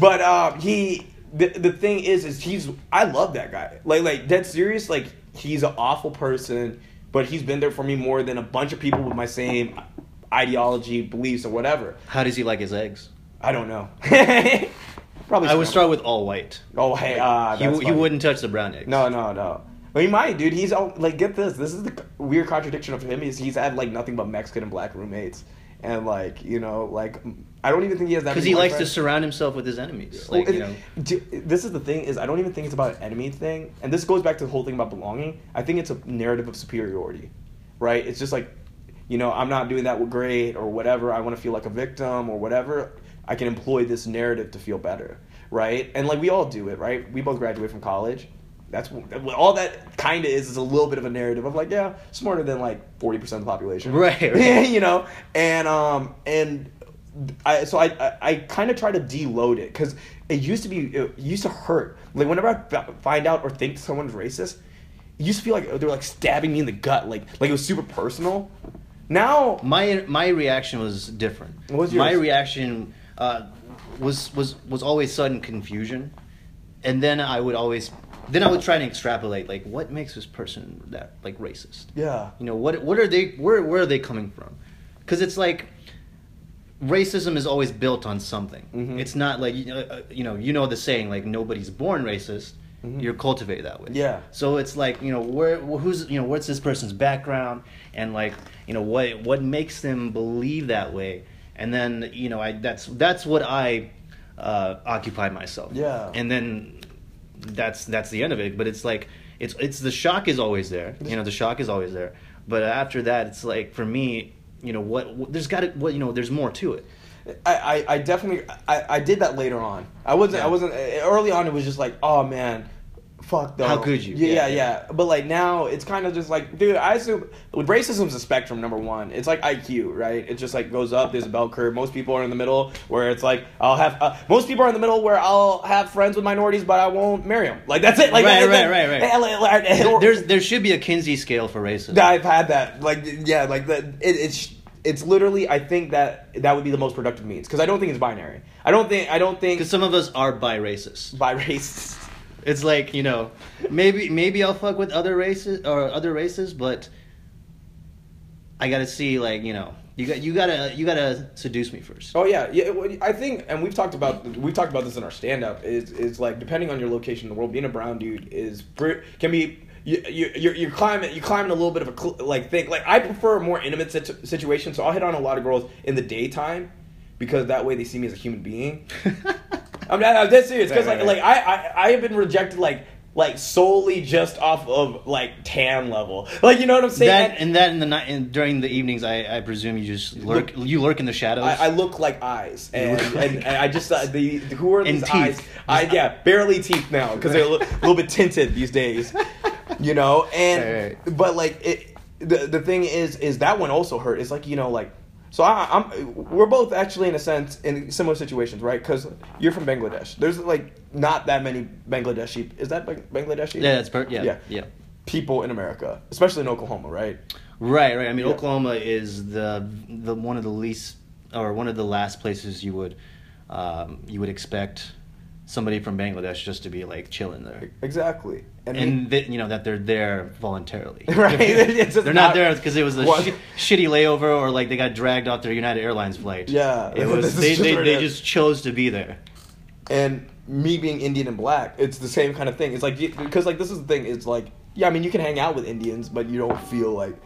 But um, he the the thing is, is he's I love that guy. Like like dead serious. Like he's an awful person, but he's been there for me more than a bunch of people with my same ideology, beliefs, or whatever. How does he like his eggs? I don't know. *laughs* Probably. I would start with all white. Oh hey, ah, he that's he funny. wouldn't touch the brown eggs. No, no, no. But he might, dude. He's all, like, get this. This is the weird contradiction of him. Is he's had like nothing but Mexican and black roommates, and like you know, like I don't even think he has that. because he white likes to surround himself with his enemies. Like it- you know, do- this is the thing is I don't even think it's about an enemy thing, and this goes back to the whole thing about belonging. I think it's a narrative of superiority, right? It's just like, you know, I'm not doing that with great or whatever. I want to feel like a victim or whatever. I can employ this narrative to feel better, right? And like we all do it, right? We both graduate from college. That's all that kind of is is a little bit of a narrative of like, yeah, smarter than like forty percent of the population, Right, *laughs* right. you know, and um and I so I I, I kind of try to deload it because it used to be it used to hurt. Like whenever I find out or think someone's racist, it used to feel like they were like stabbing me in the gut, like like it was super personal. Now, my my reaction was different. What was my reaction uh, was was was always sudden confusion, and then I would always then I would try to extrapolate like what makes this person that like racist. yeah, You know what what are they where where are they coming from? Because it's like racism is always built on something. Mhm. It's not like you know, uh, you know you know the saying like nobody's born racist. Mhm. You're cultivated that way. Yeah. So it's like you know where who's you know what's this person's background and like you know what what makes them believe that way and then you know I that's that's what I uh, occupy myself. Yeah. And then that's that's the end of it. But it's like it's it's the shock is always there. You know the shock is always there. But after that, it's like for me, you know what, what there's got to what you know there's more to it. I, I, I definitely I, I did that later on. I wasn't Yeah. I wasn't early on. It was just like, oh man, fuck though. How could you? Yeah, yeah, Yeah. But like now, it's kind of just like, dude. I assume with racism's a spectrum. Number one, it's like IQ, right? It just like goes up. There's a bell curve. Most people are in the middle, where it's like I'll have. Uh, most people are in the middle, where I'll have friends with minorities, but I won't marry them. Like that's it. Like Right, that- right, that- right, right. and, like, like, There's there should be a Kinsey scale for racism. I've had that. Like, yeah, like that. It, it's it's literally. I think that that would be the most productive means because I don't think it's binary. I don't think. I don't think Because some of us are bi racist. by race. It's like you know, maybe maybe I'll fuck with other races or other races, but I gotta see like you know you got you gotta you gotta seduce me first. Oh yeah, yeah. I think, and we've talked about we've talked about this in our stand up. Is is like depending on your location in the world, being a brown dude is can be. You, you, you're, you're climbing you're climbing a little bit of a cl- like thing like I prefer a more intimate situ- situation so I'll hit on a lot of girls in the daytime because that way they see me as a human being *laughs* I'm not. I'm dead serious because Right, like right, like I, I I have been rejected like like solely just off of like tan level. Like you know what I'm saying? that And and that in the night and during the evenings, I, I presume you just lurk you lurk in the shadows. I, I look like eyes, and, look like- and, and I just uh, the who are *laughs* these teeth. eyes? I yeah, barely teeth now because they're a li- little bit tinted these days. *laughs* You know, and Right, but like it, the the thing is is that one also hurt. It's like you know like. So I, I'm. We're both actually in a sense in similar situations, right? Because you're from Bangladesh. There's like not that many Bangladeshi. Is that Bangladeshi? yeah, that's per- yeah, Yeah. yeah, People in America, especially in Oklahoma, right? Right, right. I mean, Yeah. Oklahoma is the the one of the least or one of the last places you would um, you would expect somebody from Bangladesh just to be like chilling there. Exactly. And, and that you know that they're there voluntarily. *laughs* Right. *laughs* They're not not- there because it was a shi- shitty layover or like they got dragged off their United Airlines flight. Yeah. it *laughs* was they just they, they just chose to be there. and me being Indian and black, it's the same kind of thing. It's like because like this is the thing. It's like yeah, I mean you can hang out with Indians, but you don't feel like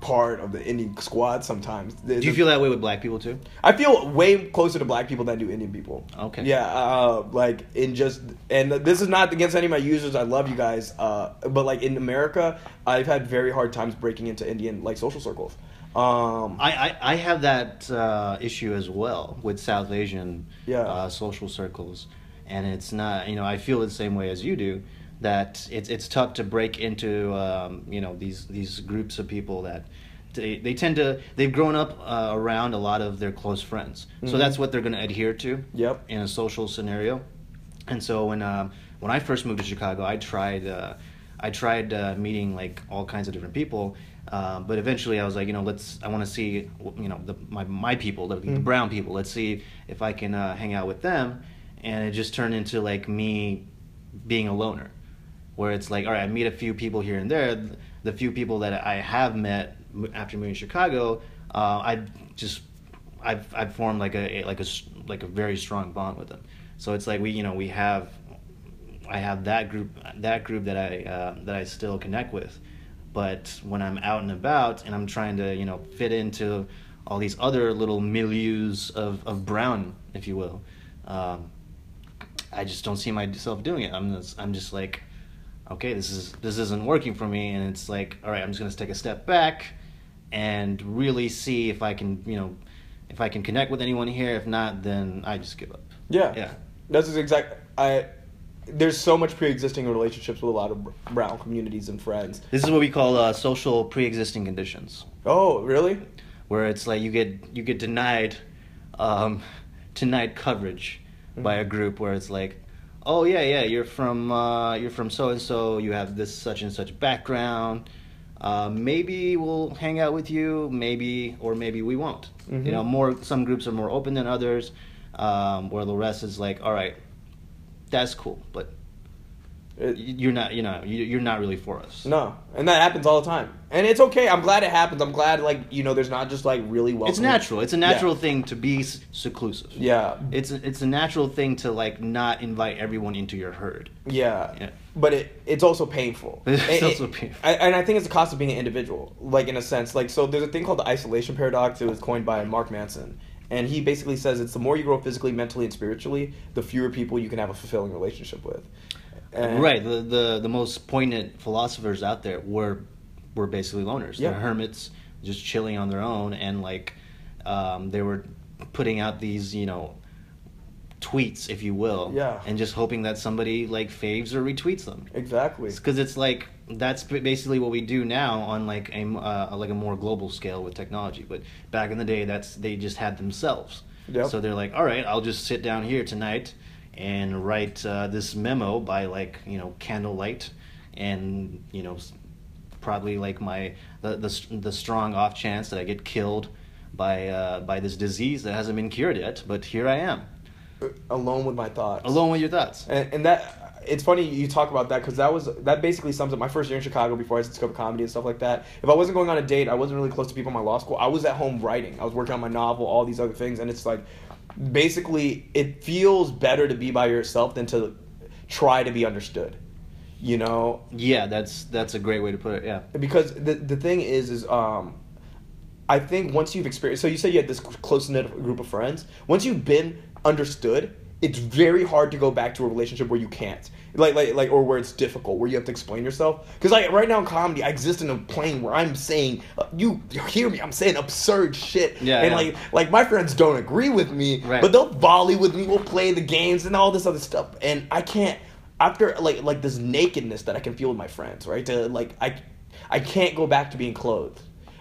part of the Indian squad sometimes. Do you feel that way with black people too? I feel way closer to black people than I do Indian people. Okay. Yeah, uh, like in just and this is not against any of my users. I love you guys, uh, but like in America, I've had very hard times breaking into Indian like social circles. Um, I, I, I have that uh, issue as well with South Asian Yeah. uh, social circles, and it's not you know I feel the same way as you do that it's it's tough to break into um, you know these these groups of people that they, they tend to they've grown up uh, around a lot of their close friends, so Mhm. that's what they're going to adhere to. Yep. In a social scenario, and so when um, when I first moved to Chicago, I tried uh, I tried uh, meeting like all kinds of different people, uh, but eventually I was like, you know, let's I want to see you know the, my my people, the, the Mhm. brown people. Let's see if I can uh, hang out with them, and it just turned into like me being a loner, where it's like, all right, I meet a few people here and there. The few people that I have met after moving to Chicago, uh, I just I've I've formed like a like a like a very strong bond with them. So it's like we you know we have I have that group that group that I uh, that I still connect with, but when I'm out and about and I'm trying to you know fit into all these other little milieus of, of brown, if you will, um, I just don't see myself doing it. I'm just, I'm just like, okay, this is this isn't working for me, and it's like, all right, I'm just gonna take a step back and really see if I can you know if I can connect with anyone here. If not, then I just give up. Yeah. Yeah. That's exact. I. There's so much pre-existing relationships with a lot of br- brown communities and friends. This is what we call uh, social pre-existing conditions, Oh, really? where it's like you get you get denied um, denied coverage by a group where it's like, oh yeah yeah you're from uh, you're from so and so you have this such and such background, Uh, maybe we'll hang out with you, maybe or maybe we won't. Mhm. You know, more some groups are more open than others, um, where the rest is like, all right, that's cool, but It- you're not, you know, you- you're not really for us. no, and that happens all the time, and it's okay. I'm glad it happens. I'm glad like you know there's not just like really well. It's natural. It's a natural thing to be seclusive. Yeah, It's a, it's a natural thing to like not invite everyone into your herd. yeah, Yeah. But it it's also painful. *laughs* It's And- also and- painful. I, and I think it's the cost of being an individual, like in a sense. Like so, there's a thing called the isolation paradox. It was coined by Mark Manson, and he basically says it's the more you grow physically, mentally, and spiritually, the fewer people you can have a fulfilling relationship with. And- right. The, the the most poignant philosophers out there were were basically loners. Yeah. They're hermits, just chilling on their own, and like um, they were putting out these you know tweets, if you will, Yeah. and just hoping that somebody like faves or retweets them. Exactly. because it's like that's basically what we do now on like a uh, like a more global scale with technology. But back in the day, that's they just had themselves. Yep. So they're like, all right, I'll just sit down here tonight and write uh, this memo by like you know candlelight, and you know probably like my the the, the strong off chance that I get killed by uh, by this disease that hasn't been cured yet. But here I am, Alone with my thoughts. alone with your thoughts. And, and that it's funny you talk about that because that was that basically sums up my first year in Chicago before I discovered comedy and stuff like that. If I wasn't going on a date, I wasn't really close to people in my law school. I was at home writing. I was working on my novel, all these other things, and it's like basically it feels better to be by yourself than to try to be understood. You know, Yeah, that's that's a great way to put it. Yeah. because the the thing is is um I think once you've experienced so you said you had this close knit group of friends once you've been understood it's very hard to go back to a relationship where you can't like like like or where it's difficult where you have to explain yourself because like right now in comedy I exist in a plane where I'm saying uh, you hear me I'm saying absurd shit Yeah, and yeah. like like my friends don't agree with me Right. but they'll volley with me we'll play the games and all this other stuff and I can't after like like this nakedness that I can feel with my friends, right? To like I I can't go back to being clothed.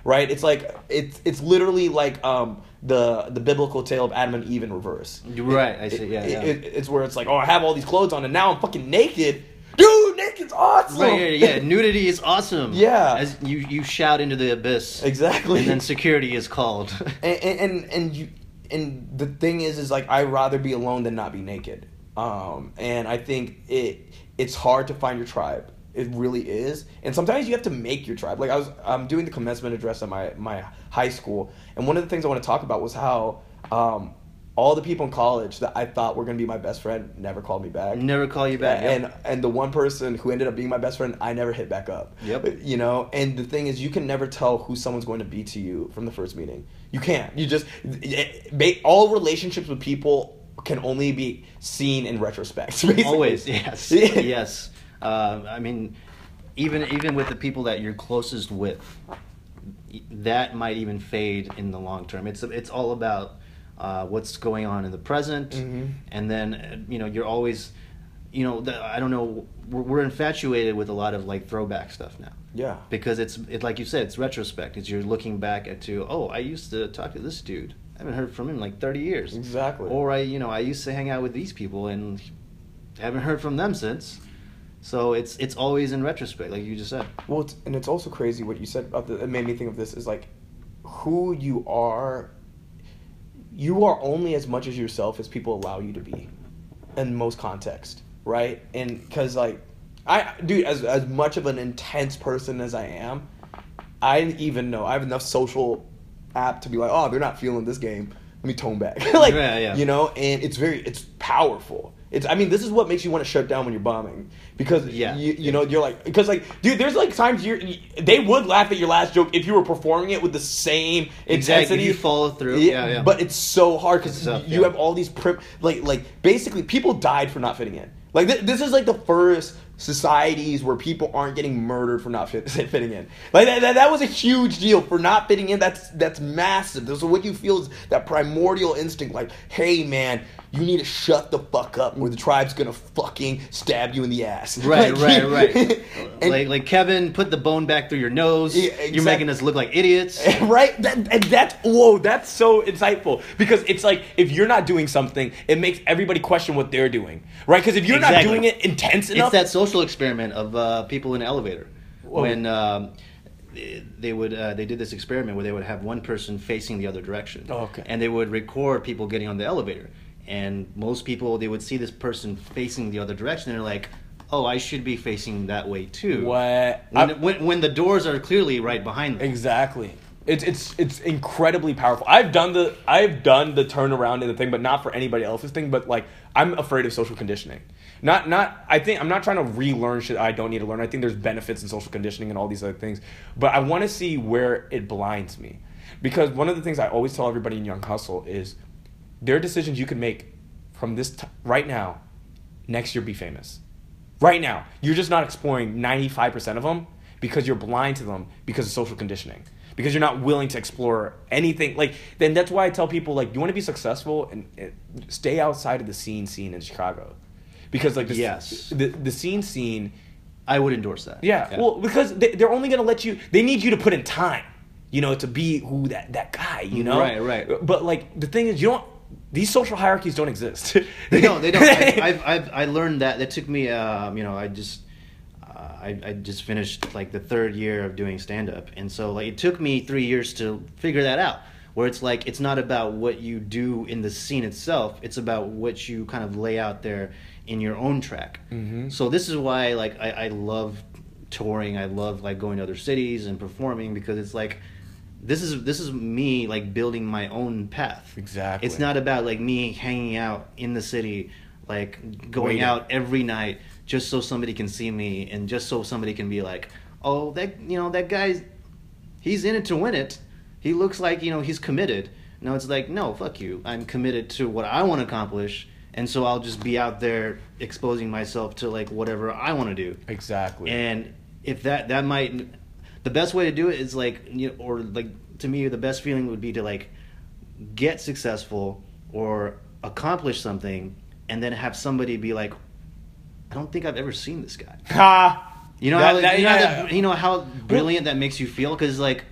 Right? It's like it's it's literally like um the the biblical tale of Adam and Eve in reverse. Right, I see, yeah, It- yeah. it- it's where it's like, oh, I have all these clothes on, and now I'm fucking naked. Dude, naked's awesome. Right, yeah, yeah, nudity is awesome. Yeah. As you you shout into the abyss. Exactly. And then security is called. *laughs* and, and and and you and the thing is is like I'd rather be alone than not be naked. Um, and I think it it's hard to find your tribe. It really is. And sometimes you have to make your tribe. Like I was I'm doing the commencement address at my my high school, and one of the things I want to talk about was how um, all the people in college that I thought were going to be my best friend never called me back. Never call you back. And yep. and the one person who ended up being my best friend, I never hit back up. Yep. You know, and the thing is, you can never tell who someone's going to be to you from the first meeting. You can't. You just ba- all relationships with people can only be seen in retrospect. *laughs* Basically. Always, yes, *laughs* yes. Um, I mean, even even with the people that you're closest with, that might even fade in the long term. It's it's all about uh, what's going on in the present, Mhm. and then uh, you know you're always, you know, the, I don't know. We're, we're infatuated with a lot of like throwback stuff now. Yeah. because it's it, like you said, it's retrospect. It's you're looking back at to oh, I used to talk to this dude. I haven't heard from him in like thirty years. Exactly. Or I, you know, I used to hang out with these people and haven't heard from them since. So it's it's always in retrospect, like you just said. Well, it's, and it's also crazy what you said about the. It made me think of this is like, who you are. You are only as much as yourself as people allow you to be, in most context, right? And because like, I dude, as as much of an intense person as I am, I even know I have enough social app to be like, oh, they're not feeling this game. Let me tone back, *laughs* like Yeah, yeah. you know. And it's very, it's powerful. It's, I mean, this is what makes you want to shut down when you're bombing because Yeah. you, you know you're like because like dude there's like times you're they would laugh at your last joke if you were performing it with the same Exactly, intensity if you follow through, yeah, yeah. but it's so hard because you yeah. have all these prim- like like basically people died for not fitting in like th- this is like the first societies where people aren't getting murdered for not fit- *laughs* fitting in. Like that, that, that was a huge deal for not fitting in. That's that's massive. This is what you feel is that primordial instinct. Like hey man you need to shut the fuck up or the tribe's gonna fucking stab you in the ass Right, Like, right, right. *laughs* and- like like Kevin, put the bone back through your nose. Yeah, You're making us look like idiots. *laughs* right that, and that's whoa that's so insightful because it's like if you're not doing something it makes everybody question what they're doing right because if you're not doing it intense enough It's that social experiment of uh, people in an elevator Whoa. when um, they would uh, they did this experiment where they would have one person facing the other direction. Oh, okay. And they would record people getting on the elevator, and most people they would see this person facing the other direction, and they're like, "Oh, I should be facing that way too." What? When, when, when the doors are clearly right behind them. Exactly. It's it's it's incredibly powerful. I've done the I've done the turnaround in the thing, but not for anybody else's thing. But like I'm afraid of social conditioning. Not not I think I'm not trying to relearn shit I don't need to learn. I think there's benefits in social conditioning and all these other things. But I want to see where it blinds me. Because one of the things I always tell everybody in Young Hustle is there are decisions you can make from this t- right now. Next year, be famous right now. You're just not exploring 95% of them because you're blind to them because of social conditioning. Because you're not willing to explore anything. Like, then that's why I tell people, like, you want to be successful and, and stay outside of the scene scene in Chicago. Because, like, the, Yes. the, the scene scene, I would endorse that. yeah, well, because they, they're only going to let you, they need you to put in time, you know, to be who that, that guy, you know? Right, right. But, like, the thing is, you don't, these social hierarchies don't exist. *laughs* they don't. They don't. I, *laughs* I've, I've I learned that. That took me. Um, you know, I just. Uh, I, I just finished like the third year of doing stand up, and so like it took me three years to figure that out. Where it's like it's not about what you do in the scene itself; it's about what you kind of lay out there in your own track. Mhm. So this is why like I, I love touring. I love like going to other cities and performing because it's like this is this is me like building my own path. Exactly. It's not about like me hanging out in the city, like going Waiting. out every night just so somebody can see me and just so somebody can be like, oh, that you know that guy's he's in it to win it. He looks like you know he's committed. No, it's like no, fuck you. I'm committed to what I want to accomplish, and so I'll just be out there exposing myself to like whatever I want to do. Exactly. And if that that might the best way to do it is like you know, or like to me the best feeling would be to like get successful or accomplish something and then have somebody be like I don't think I've ever seen this guy. *laughs* Ha! You know That- how that- you, know yeah. that- you know how brilliant that makes you feel cuz like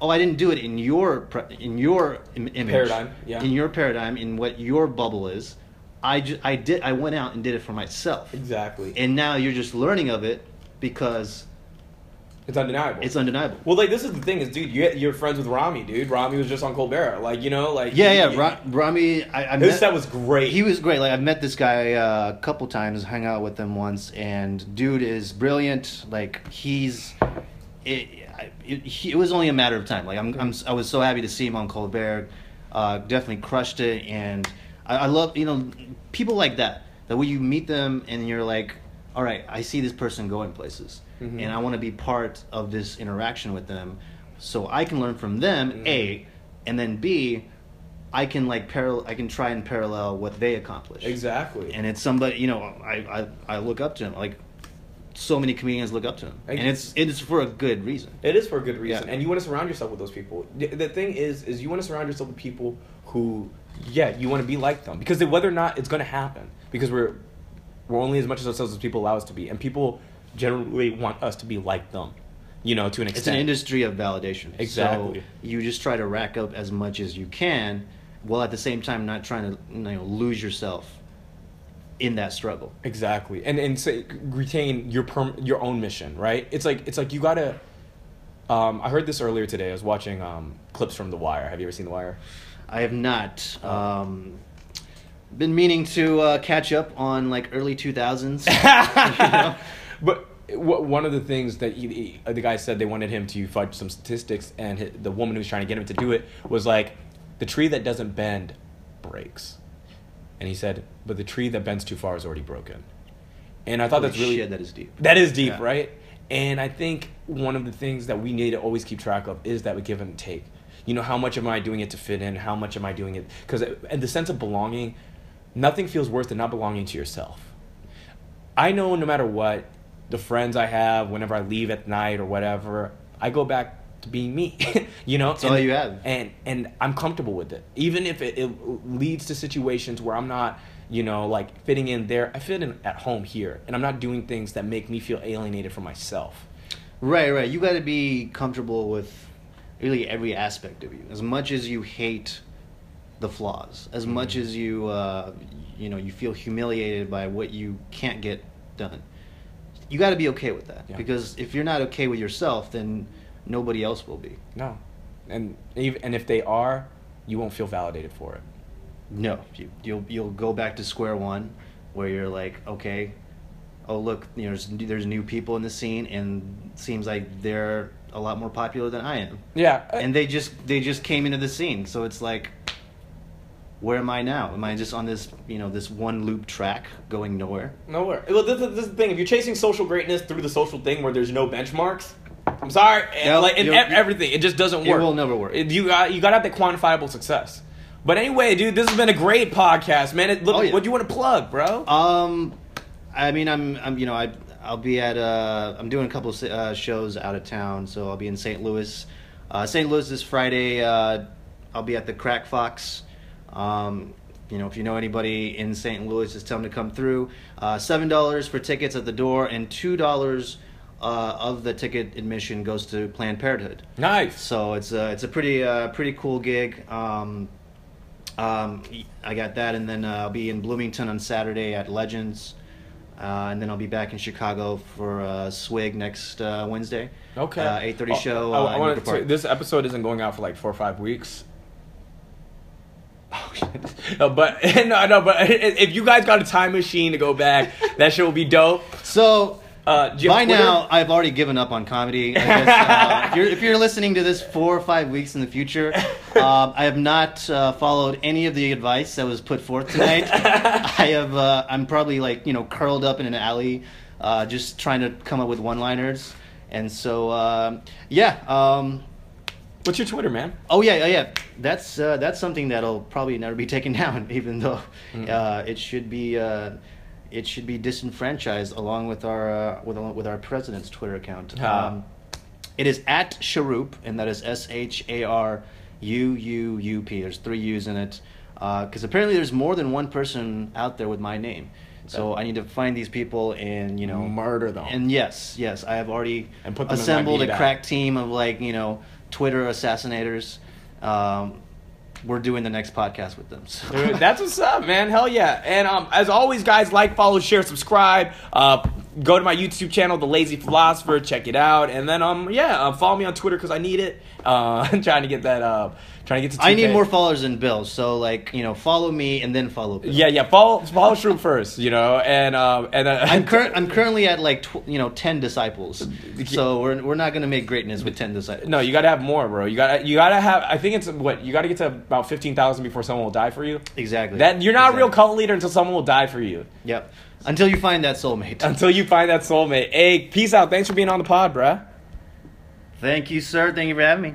oh I didn't do it in your in your image Paradigm, yeah. in your paradigm in what your bubble is. I ju- I did I went out and did it for myself. Exactly. And now you're just learning of it because It's undeniable. it's undeniable. well, like this is the thing is, dude, you, you're friends with Rami, dude. Rami was just on Colbert, like you know, like Yeah, he- yeah. he- Ra- Rami, I, I his met, set was great. he was great. Like I've met this guy uh, a couple times, hung out with him once, and dude is brilliant. Like he's, it, it, it was only a matter of time. Like I'm, I'm, I was so happy to see him on Colbert. Uh, definitely crushed it, and I, I love you know people like that. That when you meet them and you're like, all right, I see this person going places, Mhm. and I want to be part of this interaction with them, so I can learn from them. Mhm. A, and then B, I can like parallel. I can try and parallel what they accomplish. exactly. And it's somebody you know I I, I look up to him like so many comedians look up to him, and it's it's for a good reason. It is for a good reason, Yeah. and you want to surround yourself with those people. The, the thing is, is you want to surround yourself with people who, yeah, you want to be like them because whether or not it's going to happen, because we're we're only as much as ourselves as people allow us to be, and people generally want us to be like them, you know, to an extent. It's an industry of validation. Exactly. So you just try to rack up as much as you can, while at the same time not trying to you know lose yourself in that struggle. Exactly, and and say, retain your perm- your own mission, right? It's like it's like you gotta. Um, I heard this earlier today. I was watching um, clips from The Wire. Have you ever seen The Wire? I have not. Um, been meaning to uh, catch up on like early two thousands. *laughs* *laughs* But w- one of the things that he, he- the guy said they wanted him to fudge some statistics, and hi the woman who was trying to get him to do it was like, "The tree that doesn't bend breaks," and he said, "But the tree that bends too far is already broken." And I thought that's really shit, that is deep. that is deep, Yeah. right? And I think one of the things that we need to always keep track of is that we give and take. You know, how much am I doing it to fit in? How much am I doing it? Because and the sense of belonging, nothing feels worse than not belonging to yourself. I know no matter what, the friends I have, whenever I leave at night or whatever, I go back to being me. *laughs* you know, That's all you have. and and I'm comfortable with it, even if it, it leads to situations where I'm not, you know, like fitting in there. I fit in at home here, and I'm not doing things that make me feel alienated from myself. Right, right. You got to be comfortable with really every aspect of you. As much as you hate the flaws, as much Mhm. as you, uh, you know, you feel humiliated by what you can't get done. You got to be okay with that Yeah. because if you're not okay with yourself, then nobody else will be. No, and even and if they are, you won't feel validated for it. No, you, you'll you'll go back to square one, where you're like, okay, oh look, you know, there's, there's new people in the scene, and it seems like they're a lot more popular than I am, Yeah, and they just they just came into the scene, so it's like, where am I now? Am I just on this you know this one loop track going nowhere? Nowhere. Well, this, is- this is the thing. If you're chasing social greatness through the social thing where there's no benchmarks, I'm sorry, Yeah, like in everything, it just doesn't work. It will never work. It- you got you got to have that quantifiable success. But anyway, dude, this has been a great podcast, man. It, look, Oh, yeah. what do you want to plug, bro? Um, I mean, I'm, I'm, you know, I, I'll be at, uh, I'm doing a couple of uh, shows out of town, so I'll be in St. Louis. Uh, St. Louis this Friday. Uh, I'll be at the Crack Fox. Um, you know, if you know anybody in St. Louis, just tell them to come through. Uh, Seven dollars for tickets at the door, and two dollars uh, of the ticket admission goes to Planned Parenthood. nice. So it's a it's a pretty uh, pretty cool gig. Um, um, I got that, and then uh, I'll be in Bloomington on Saturday at Legends, uh, and then I'll be back in Chicago for uh, Swig next uh, Wednesday. Okay. Uh, eight thirty Oh, show. I, uh, I in wanna Wicker say, Park. this episode isn't going out for like four or five weeks. Oh! *laughs* No, but *laughs* no, no, but *laughs* if you guys got a time machine to go back, that shit will be dope. So. Uh, do you have By now, I've already given up on comedy. I guess, uh, if, you're, if you're listening to this four or five weeks in the future, um, I have not uh, followed any of the advice that was put forth tonight. I have. Uh, I'm probably like you know curled up in an alley, uh, just trying to come up with one-liners. And so, um yeah. Um, What's your Twitter, man? Oh yeah, yeah, yeah. That's uh, that's something that'll probably never be *laughs* taken down, even though Mm. uh, it should be uh, it should be disenfranchised along with our uh, with with our president's Twitter account. Ah. Um, it is at Sharup, and that is S H A R U U U P. There's three U's in it because apparently there's more than one person out there with my name. So I need to find these people and you know Murder them. And yes, yes, I have already And put them in my assembled a crack team of like you know Twitter assassinators. Um, we're doing the next podcast with them. So. Dude, that's what's up, man. Hell yeah. And um, as always, guys, like, follow, share, subscribe. Uh, go to my YouTube channel, The Lazy Philosopher. Check it out. And then, um, yeah, uh, follow me on Twitter because I need it. Uh, *laughs* I'm trying to get that. Uh, trying to get to. 2K. I need more followers than Bill. So like you know, follow me and then follow Bill. Yeah, yeah. Follow, follow Shroom first. You know, and um, and uh, I'm *laughs* current. I'm currently at like tw- you know ten disciples. So we're we're not gonna make greatness with ten disciples. No, you gotta have more, bro. You gotta, you gotta have. I think it's what you gotta get to about fifteen thousand before someone will die for you. Exactly. That you're not a real cult leader until someone will die for you. Yep. Until you find that soulmate. *laughs* Until you find that soulmate. Hey, peace out. Thanks for being on the pod, bruh. Thank you, sir. Thank you for having me.